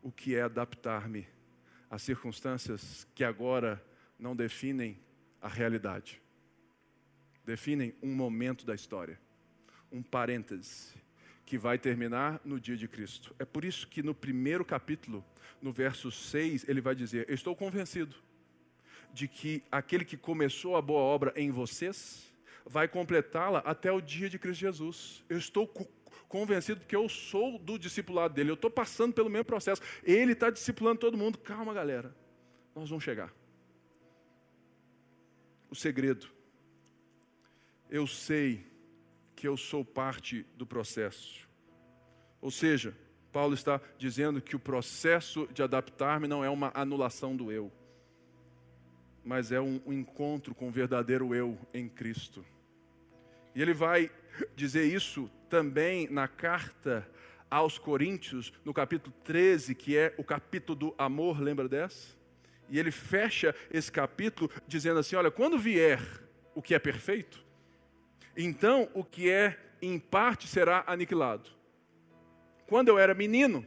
o que é adaptar-me às circunstâncias que agora não definem a realidade, definem um momento da história, um parêntese que vai terminar no dia de Cristo. É por isso que no primeiro capítulo, no verso 6, ele vai dizer: Estou convencido de que aquele que começou a boa obra em vocês vai completá-la até o dia de Cristo Jesus. Eu estou convencido porque eu sou do discipulado dele, eu estou passando pelo mesmo processo. Ele está discipulando todo mundo. Calma, galera, nós vamos chegar. O segredo. Eu sei que eu sou parte do processo. Ou seja, Paulo está dizendo que o processo de adaptar-me não é uma anulação do eu, mas é um, encontro com o verdadeiro eu em Cristo. E ele vai dizer isso também na carta aos Coríntios, no capítulo 13, que é o capítulo do amor, lembra dessa? E ele fecha esse capítulo dizendo assim: Olha, quando vier o que é perfeito, então o que é em parte será aniquilado. Quando eu era menino,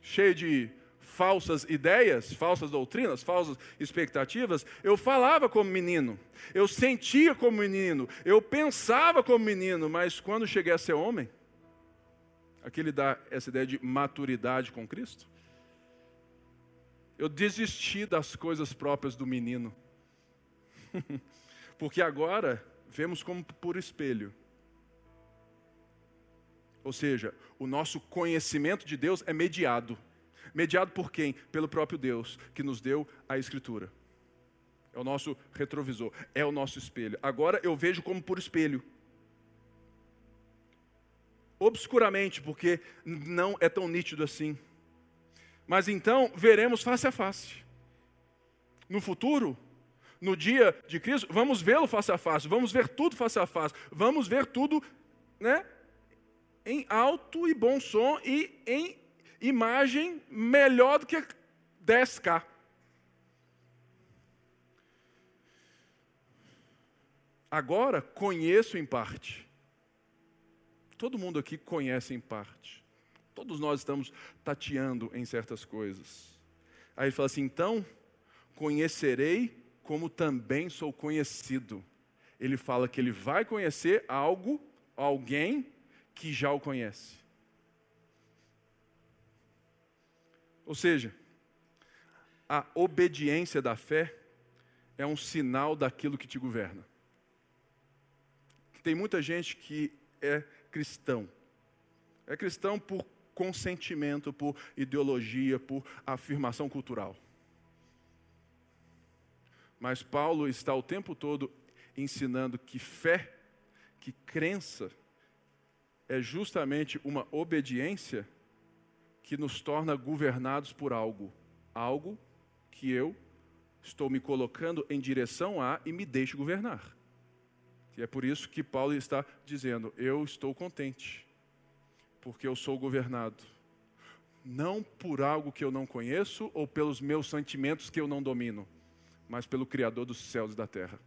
cheio de falsas ideias, falsas doutrinas, falsas expectativas, eu falava como menino, eu sentia como menino, eu pensava como menino, mas quando cheguei a ser homem, aquele dá essa ideia de maturidade com Cristo, eu desisti das coisas próprias do menino. Porque agora vemos como por espelho. Ou seja, o nosso conhecimento de Deus é mediado. Mediado por quem? Pelo próprio Deus, que nos deu a Escritura. É o nosso retrovisor, é o nosso espelho. Agora eu vejo como por espelho. Obscuramente, porque não é tão nítido assim. Mas então veremos face a face. No futuro, no dia de Cristo, vamos vê-lo face a face, vamos ver tudo face a face, vamos ver tudo né, em alto e bom som e em imagem melhor do que 10K. Agora conheço em parte. Todo mundo aqui conhece em parte. Todos nós estamos tateando em certas coisas. Aí ele fala assim: então conhecerei como também sou conhecido. Ele fala que ele vai conhecer algo, alguém que já o conhece. Ou seja, a obediência da fé é um sinal daquilo que te governa. Tem muita gente que é cristão. É cristão por consentimento, por ideologia, por afirmação cultural. Mas Paulo está o tempo todo ensinando que fé, que crença, é justamente uma obediência que nos torna governados por algo, algo que eu estou me colocando em direção a e me deixo governar. E é por isso que Paulo está dizendo: Eu estou contente, porque eu sou governado. Não por algo que eu não conheço ou pelos meus sentimentos que eu não domino, mas pelo Criador dos céus e da terra.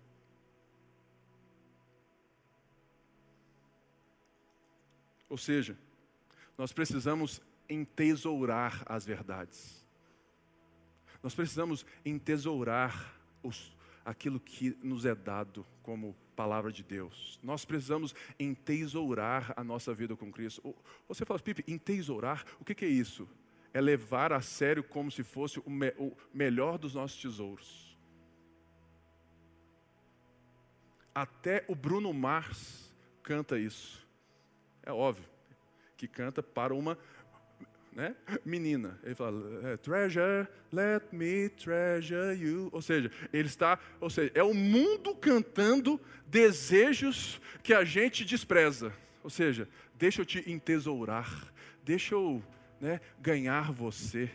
Ou seja, nós precisamos entesourar as verdades. Nós precisamos entesourar os, aquilo que nos é dado como palavra de Deus. Nós precisamos entesourar a nossa vida com Cristo. Você fala, Pipe, entesourar? O que, que é isso? É levar a sério como se fosse o, me, o melhor dos nossos tesouros. Até o Bruno Mars canta isso. É óbvio que canta para uma né, menina. Ele fala, é, treasure, let me treasure you. Ou seja, ele está, ou seja, é o mundo cantando desejos que a gente despreza. Ou seja, deixa eu te entesourar, deixa eu né, ganhar você,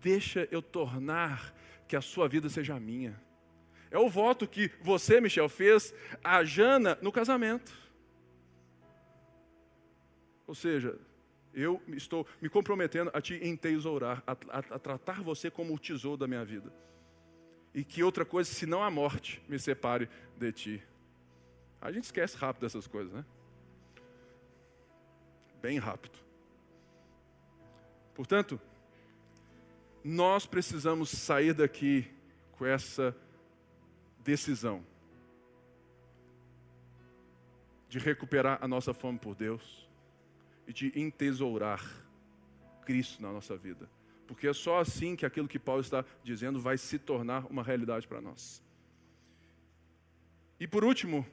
deixa eu tornar que a sua vida seja minha. É o voto que você, Michel, fez a Jana no casamento. Ou seja, eu estou me comprometendo a te entesourar, a, a, a tratar você como o tesouro da minha vida. E que outra coisa, senão a morte, me separe de ti. A gente esquece rápido dessas coisas, né? Bem rápido. Portanto, nós precisamos sair daqui com essa decisão de recuperar a nossa fome por Deus e de entesourar Cristo na nossa vida. Porque é só assim que aquilo que Paulo está dizendo vai se tornar uma realidade para nós. E por último,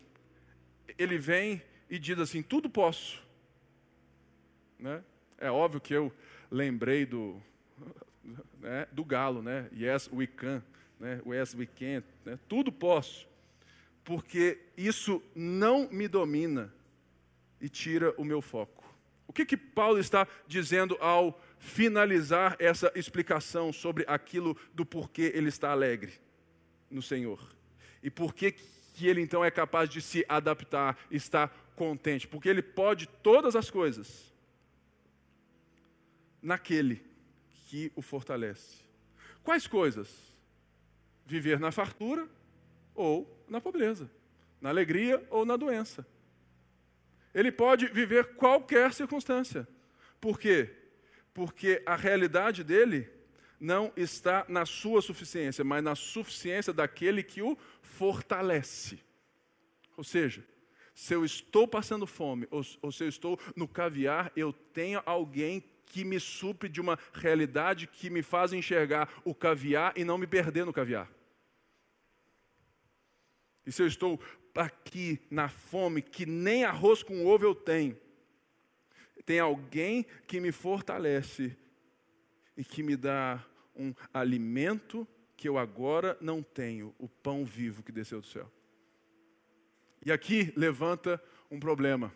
ele vem e diz assim: tudo posso. Né? É óbvio que eu lembrei do, né, do galo, né? Yes, we can né? We can't, né? tudo posso, porque isso não me domina e tira o meu foco. O que que Paulo está dizendo ao finalizar essa explicação sobre aquilo do porquê ele está alegre no Senhor? E por que que ele então é capaz de se adaptar, estar contente? Porque ele pode todas as coisas naquele que o fortalece. Quais coisas? Viver na fartura ou na pobreza, na alegria ou na doença. Ele pode viver qualquer circunstância. Por quê? Porque a realidade dele não está na sua suficiência, mas na suficiência daquele que o fortalece. Ou seja, se eu estou passando fome, ou, ou se eu estou no caviar, eu tenho alguém que me supre de uma realidade que me faz enxergar o caviar e não me perder no caviar. E se eu estou aqui na fome, que nem arroz com ovo eu tenho, tem alguém que me fortalece e que me dá um alimento que eu agora não tenho, o pão vivo que desceu do céu. E aqui levanta um problema.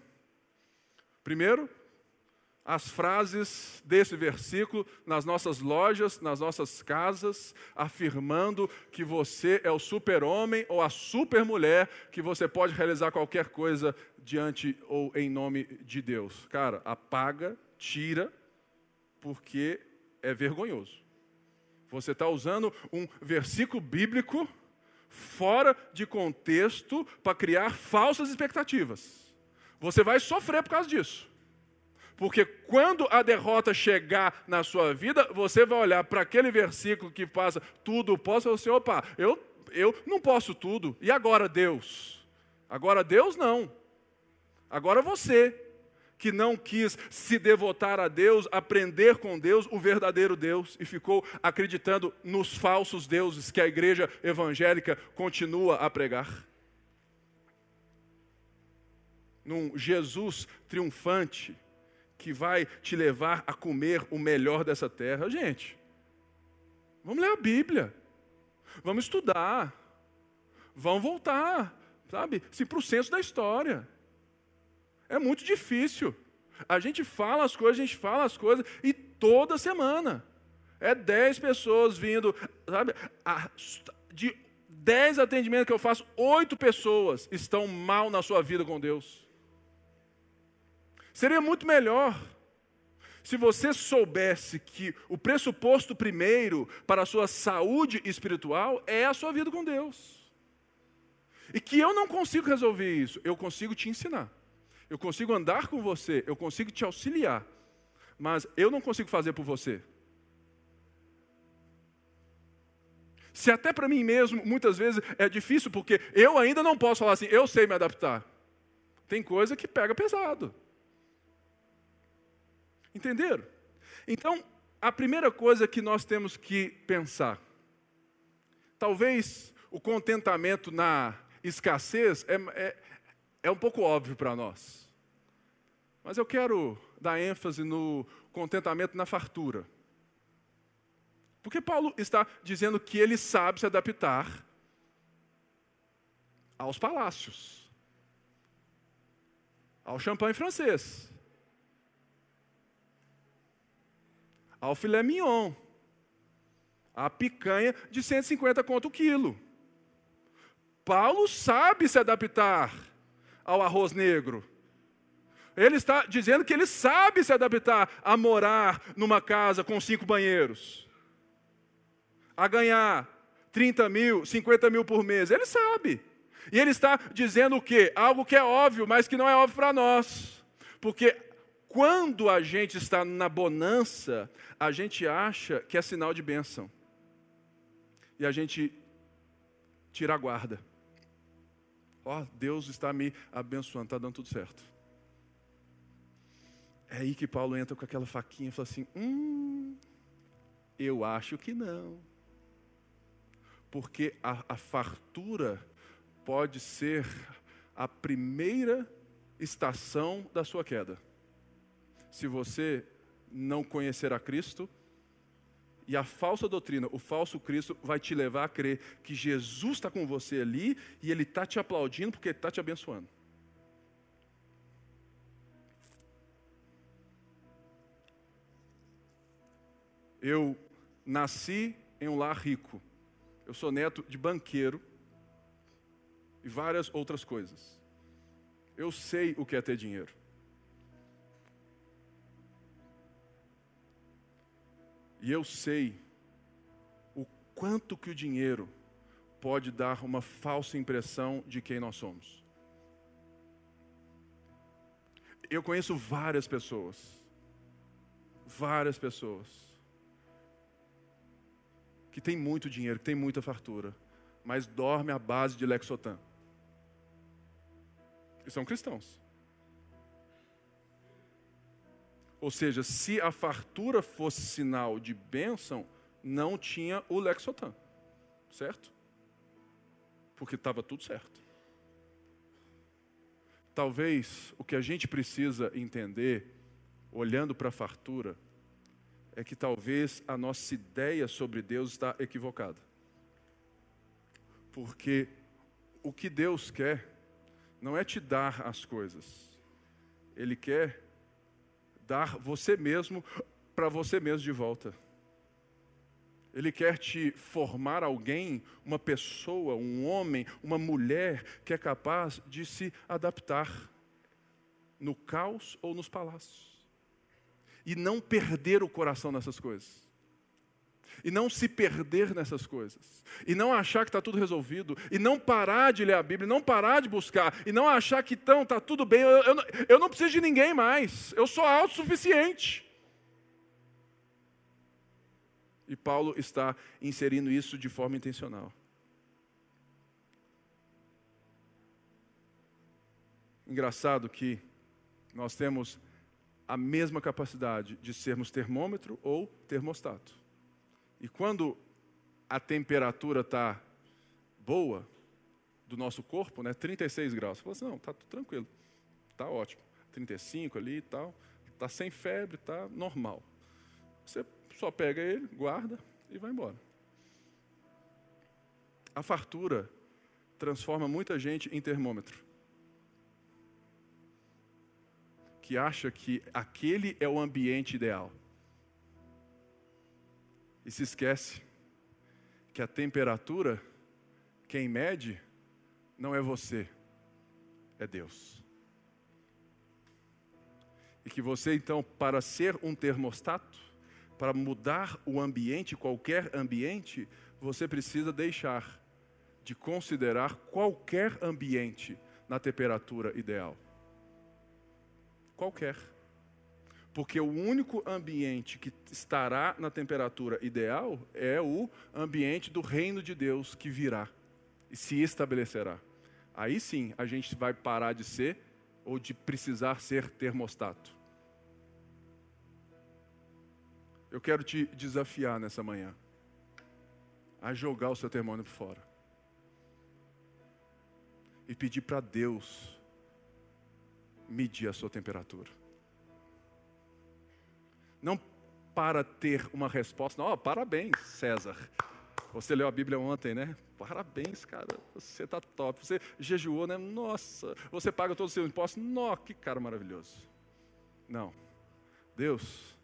Primeiro, as frases desse versículo nas nossas lojas, nas nossas casas, afirmando que você é o super-homem ou a super-mulher, que você pode realizar qualquer coisa diante ou em nome de Deus. Cara, apaga, tira, porque é vergonhoso. Você está usando um versículo bíblico fora de contexto para criar falsas expectativas. Você vai sofrer por causa disso. Porque quando a derrota chegar na sua vida, você vai olhar para aquele versículo que passa tudo posso e você, opa, eu, eu não posso tudo. E agora Deus? Agora Deus não. Agora você que não quis se devotar a Deus, aprender com Deus, o verdadeiro Deus, e ficou acreditando nos falsos deuses que a igreja evangélica continua a pregar. Num Jesus triunfante, que vai te levar a comer o melhor dessa terra. Gente, vamos ler a Bíblia, vamos estudar, vamos voltar, sabe, se para o senso da história. É muito difícil. A gente fala as coisas, a gente fala as coisas, e toda semana é dez pessoas vindo, sabe, de dez atendimentos que eu faço, oito pessoas estão mal na sua vida com Deus. Seria muito melhor se você soubesse que o pressuposto primeiro para a sua saúde espiritual é a sua vida com Deus. E que eu não consigo resolver isso, eu consigo te ensinar. Eu consigo andar com você, eu consigo te auxiliar. Mas eu não consigo fazer por você. Se até para mim mesmo, muitas vezes é difícil, porque eu ainda não posso falar assim, eu sei me adaptar. Tem coisa que pega pesado. Entenderam? Então, a primeira coisa que nós temos que pensar, talvez o contentamento na escassez é, é, é um pouco óbvio para nós. Mas eu quero dar ênfase no contentamento na fartura. Porque Paulo está dizendo que ele sabe se adaptar aos palácios, ao champanhe francês, ao filé mignon, à picanha de 150 conto o quilo. Paulo sabe se adaptar ao arroz negro. Ele está dizendo que ele sabe se adaptar a morar numa casa com cinco banheiros, a ganhar 30 mil, 50 mil por mês. Ele sabe. E ele está dizendo o quê? Algo que é óbvio, mas que não é óbvio para nós. Porque quando a gente está na bonança, a gente acha que é sinal de bênção. E a gente tira a guarda. Ó, oh, Deus está me abençoando, está dando tudo certo. É aí que Paulo entra com aquela faquinha e fala assim: hum, eu acho que não. Porque a, a fartura pode ser a primeira estação da sua queda. Se você não conhecer a Cristo, e a falsa doutrina, o falso Cristo, vai te levar a crer que Jesus está com você ali e Ele está te aplaudindo porque Ele está te abençoando. Eu nasci em um lar rico. Eu sou neto de banqueiro e várias outras coisas. Eu sei o que é ter dinheiro. E eu sei o quanto que o dinheiro pode dar uma falsa impressão de quem nós somos. Eu conheço várias pessoas, várias pessoas, que têm muito dinheiro, que têm muita fartura, mas dormem à base de Lexotan. E são cristãos. Ou seja, se a fartura fosse sinal de bênção, não tinha o Lexotan. Certo? Porque estava tudo certo. Talvez o que a gente precisa entender, olhando para a fartura, é que talvez a nossa ideia sobre Deus está equivocada. Porque o que Deus quer não é te dar as coisas, Ele quer dar você mesmo para você mesmo de volta. Ele quer te formar alguém, uma pessoa, um homem, uma mulher que é capaz de se adaptar no caos ou nos palácios. E não perder o coração nessas coisas e não se perder nessas coisas, e não achar que está tudo resolvido, e não parar de ler a Bíblia, não parar de buscar, e não achar que então está tudo bem, eu, eu, eu não preciso de ninguém mais, eu sou autossuficiente. E Paulo está inserindo isso de forma intencional. Engraçado que nós temos a mesma capacidade de sermos termômetro ou termostato. E quando a temperatura está boa do nosso corpo, né, 36 graus, você fala assim, não, está tranquilo, está ótimo. 35 ali e tal, está sem febre, está normal. Você só pega ele, guarda e vai embora. A fartura transforma muita gente em termômetro. Que acha que aquele é o ambiente ideal e se esquece que a temperatura, quem mede, não é você, é Deus. E que você, então, para ser um termostato, para mudar o ambiente, qualquer ambiente, você precisa deixar de considerar qualquer ambiente na temperatura ideal. Qualquer. Porque o único ambiente que estará na temperatura ideal é o ambiente do reino de Deus que virá e se estabelecerá. Aí sim a gente vai parar de ser ou de precisar ser termostato. Eu quero te desafiar nessa manhã a jogar o seu termômetro fora e pedir para Deus medir a sua temperatura. Não para ter uma resposta, não, oh, parabéns, César. Você leu a Bíblia ontem, né? Parabéns, cara. Você está top. Você jejuou, né? Nossa. Você paga todos os seus impostos. Nossa, que cara maravilhoso. Não. Deus.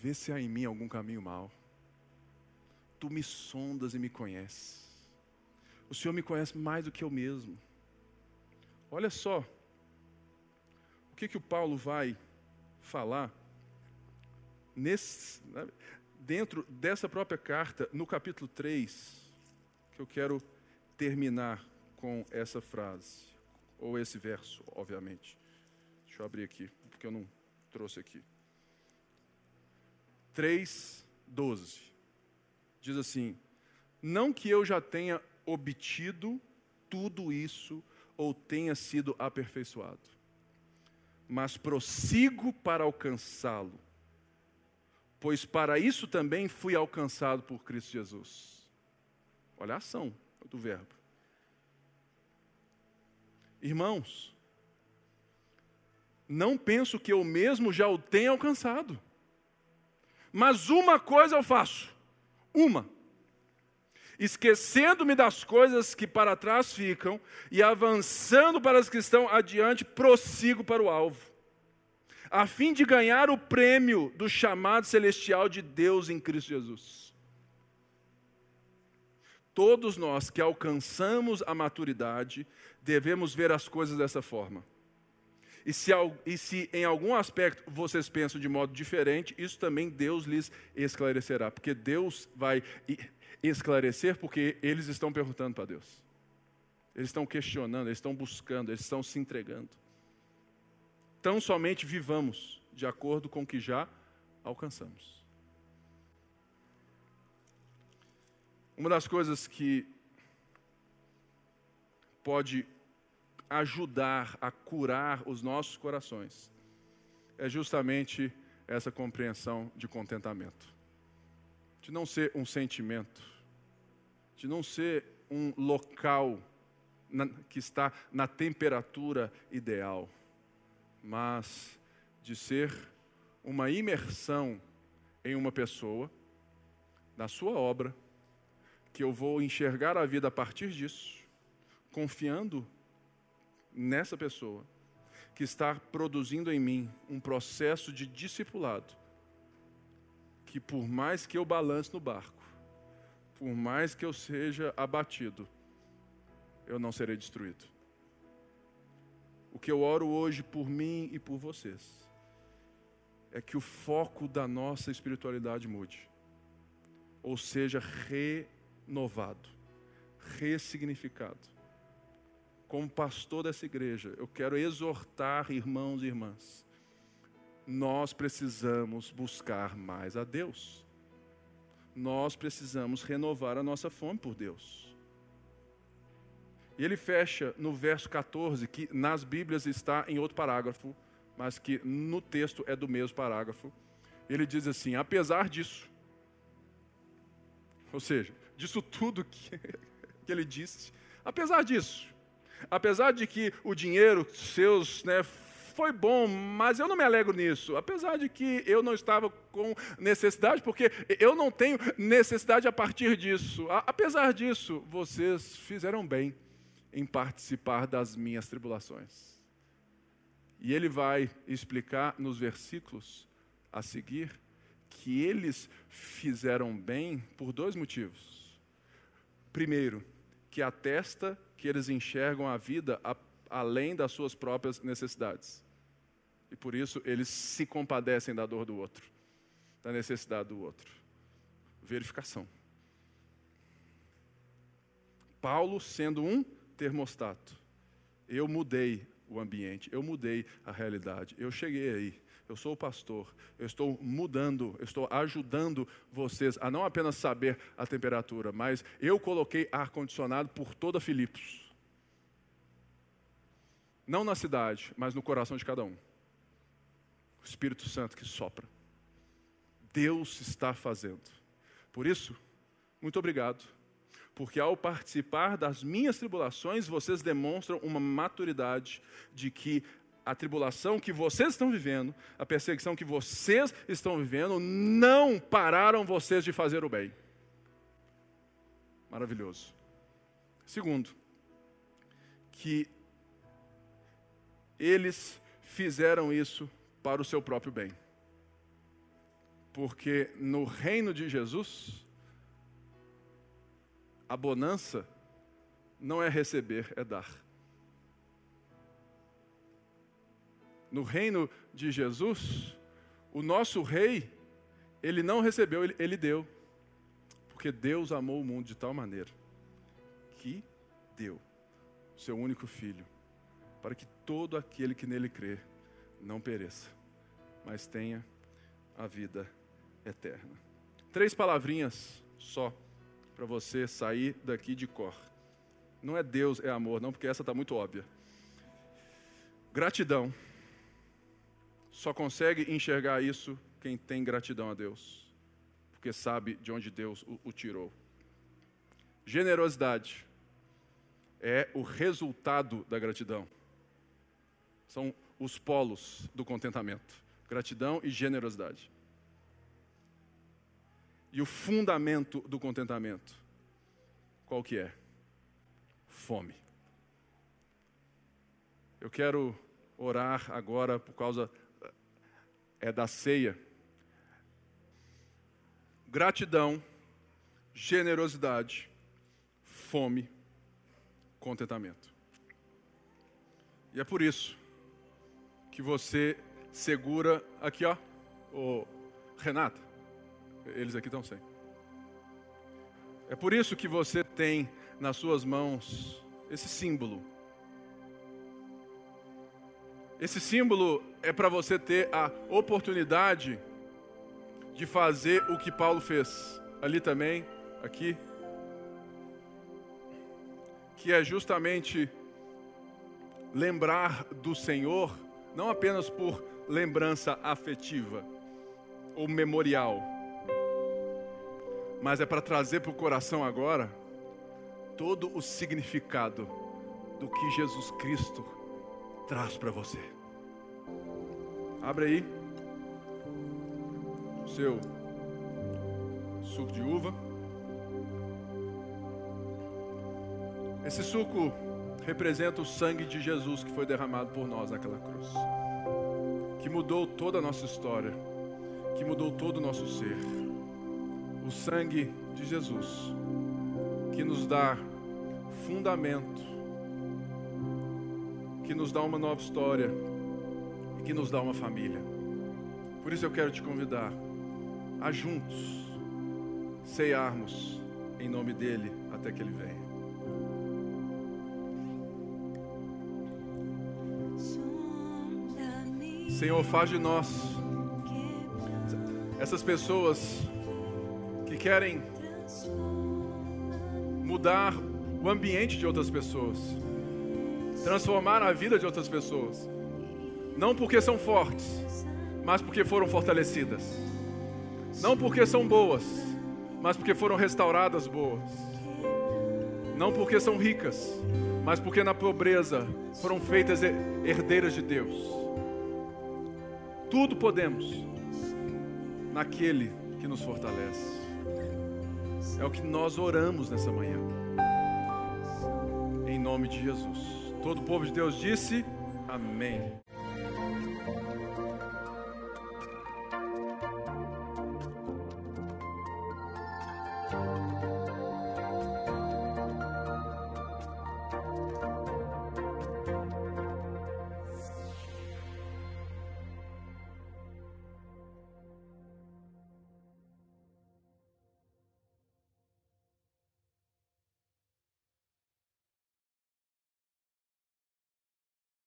Vê se há em mim algum caminho mau. Tu me sondas e me conheces. O Senhor me conhece mais do que eu mesmo. Olha só. Que, que o Paulo vai falar nesse, né, dentro dessa própria carta, no capítulo 3, que eu quero terminar com essa frase, ou esse verso, obviamente. Deixa eu abrir aqui, porque eu não trouxe aqui. 3, 12. Diz assim: Não que eu já tenha obtido tudo isso ou tenha sido aperfeiçoado, mas prossigo para alcançá-lo pois para isso também fui alcançado por Cristo Jesus. Olha a ação do verbo. Irmãos, não penso que eu mesmo já o tenha alcançado, mas uma coisa eu faço, uma, esquecendo-me das coisas que para trás ficam e avançando para as que estão adiante, prossigo para o alvo a fim de ganhar o prêmio do chamado celestial de Deus em Cristo Jesus. Todos nós que alcançamos a maturidade devemos ver as coisas dessa forma. E se, e se, em algum aspecto vocês pensam de modo diferente, isso também Deus lhes esclarecerá. Porque Deus vai esclarecer, porque eles estão perguntando para Deus. Eles estão questionando, eles estão buscando, eles estão se entregando tão somente vivamos de acordo com o que já alcançamos. Uma das coisas que pode ajudar a curar os nossos corações é justamente essa compreensão de contentamento. De não ser um sentimento, de não ser um local na, que está na temperatura ideal mas de ser uma imersão em uma pessoa, na sua obra, que eu vou enxergar a vida a partir disso, confiando nessa pessoa, que está produzindo em mim um processo de discipulado, que por mais que eu balance no barco, por mais que eu seja abatido, eu não serei destruído. O que eu oro hoje por mim e por vocês é que o foco da nossa espiritualidade mude, ou seja, renovado, ressignificado. Como pastor dessa igreja, eu quero exortar irmãos e irmãs. Nós precisamos buscar mais a Deus. Nós precisamos renovar a nossa fome por Deus. E ele fecha no verso 14, que nas Bíblias está em outro parágrafo, mas que no texto é do mesmo parágrafo. Ele diz assim: apesar disso, ou seja, disso tudo que, que ele disse, apesar disso, apesar de que o dinheiro seus né, foi bom, mas eu não me alegro nisso. Apesar de que eu não estava com necessidade, porque eu não tenho necessidade a partir disso. Apesar disso, vocês fizeram bem em participar das minhas tribulações. E ele vai explicar nos versículos a seguir que eles fizeram bem por dois motivos. Primeiro, que atesta que eles enxergam a vida a, além das suas próprias necessidades. E por isso eles se compadecem da dor do outro, da necessidade do outro. Verificação. Paulo, sendo um termostato. Eu mudei o ambiente, eu mudei a realidade. Eu cheguei aí. Eu sou o pastor. Eu estou mudando, eu estou ajudando vocês a não apenas saber a temperatura, mas eu coloquei ar condicionado por toda Filipos. Não na cidade, mas no coração de cada um. Espírito Santo que sopra. Deus está fazendo. Por isso, muito obrigado porque ao participar das minhas tribulações, vocês demonstram uma maturidade de que a tribulação que vocês estão vivendo, a perseguição que vocês estão vivendo, não pararam vocês de fazer o bem. Maravilhoso. Segundo, que eles fizeram isso para o seu próprio bem. Porque no reino de Jesus, a bonança não é receber, é dar. No reino de Jesus, o nosso rei, ele não recebeu, ele, ele deu. Porque Deus amou o mundo de tal maneira que deu seu único filho, para que todo aquele que nele crê não pereça, mas tenha a vida eterna. Três palavrinhas só para você sair daqui de cor. Não é Deus, é amor, não, porque essa está muito óbvia. Gratidão. Só consegue enxergar isso quem tem gratidão a Deus, porque sabe de onde Deus o, o tirou. Generosidade é o resultado da gratidão. São os polos do contentamento: gratidão e generosidade. E o fundamento do contentamento, qual que é? Fome. Eu quero orar agora por causa é da ceia. Gratidão, generosidade, fome, contentamento. E é por isso que você segura aqui, ó, o Renata. Eles aqui estão sem. É por isso que você tem nas suas mãos esse símbolo. Esse símbolo é para você ter a oportunidade de fazer o que Paulo fez. Ali também, aqui. Que é justamente lembrar do Senhor não apenas por lembrança afetiva ou memorial, mas é para trazer para o coração agora todo o significado do que Jesus Cristo traz para você. Abre aí o seu suco de uva. Esse suco representa o sangue de Jesus que foi derramado por nós naquela cruz, que mudou toda a nossa história, que mudou todo o nosso ser. O sangue de Jesus, que nos dá fundamento, que nos dá uma nova história e que nos dá uma família. Por isso eu quero te convidar a juntos ceiarmos em nome dele até que ele venha. Senhor, faz de nós essas pessoas que querem mudar o ambiente de outras pessoas, transformar a vida de outras pessoas, não porque são fortes, mas porque foram fortalecidas, não porque são boas, mas porque foram restauradas boas, não porque são ricas, mas porque na pobreza foram feitas herdeiras de Deus. Tudo podemos naquele que nos fortalece. É o que nós oramos nessa manhã. Em nome de Jesus. Todo o povo de Deus disse: Amém.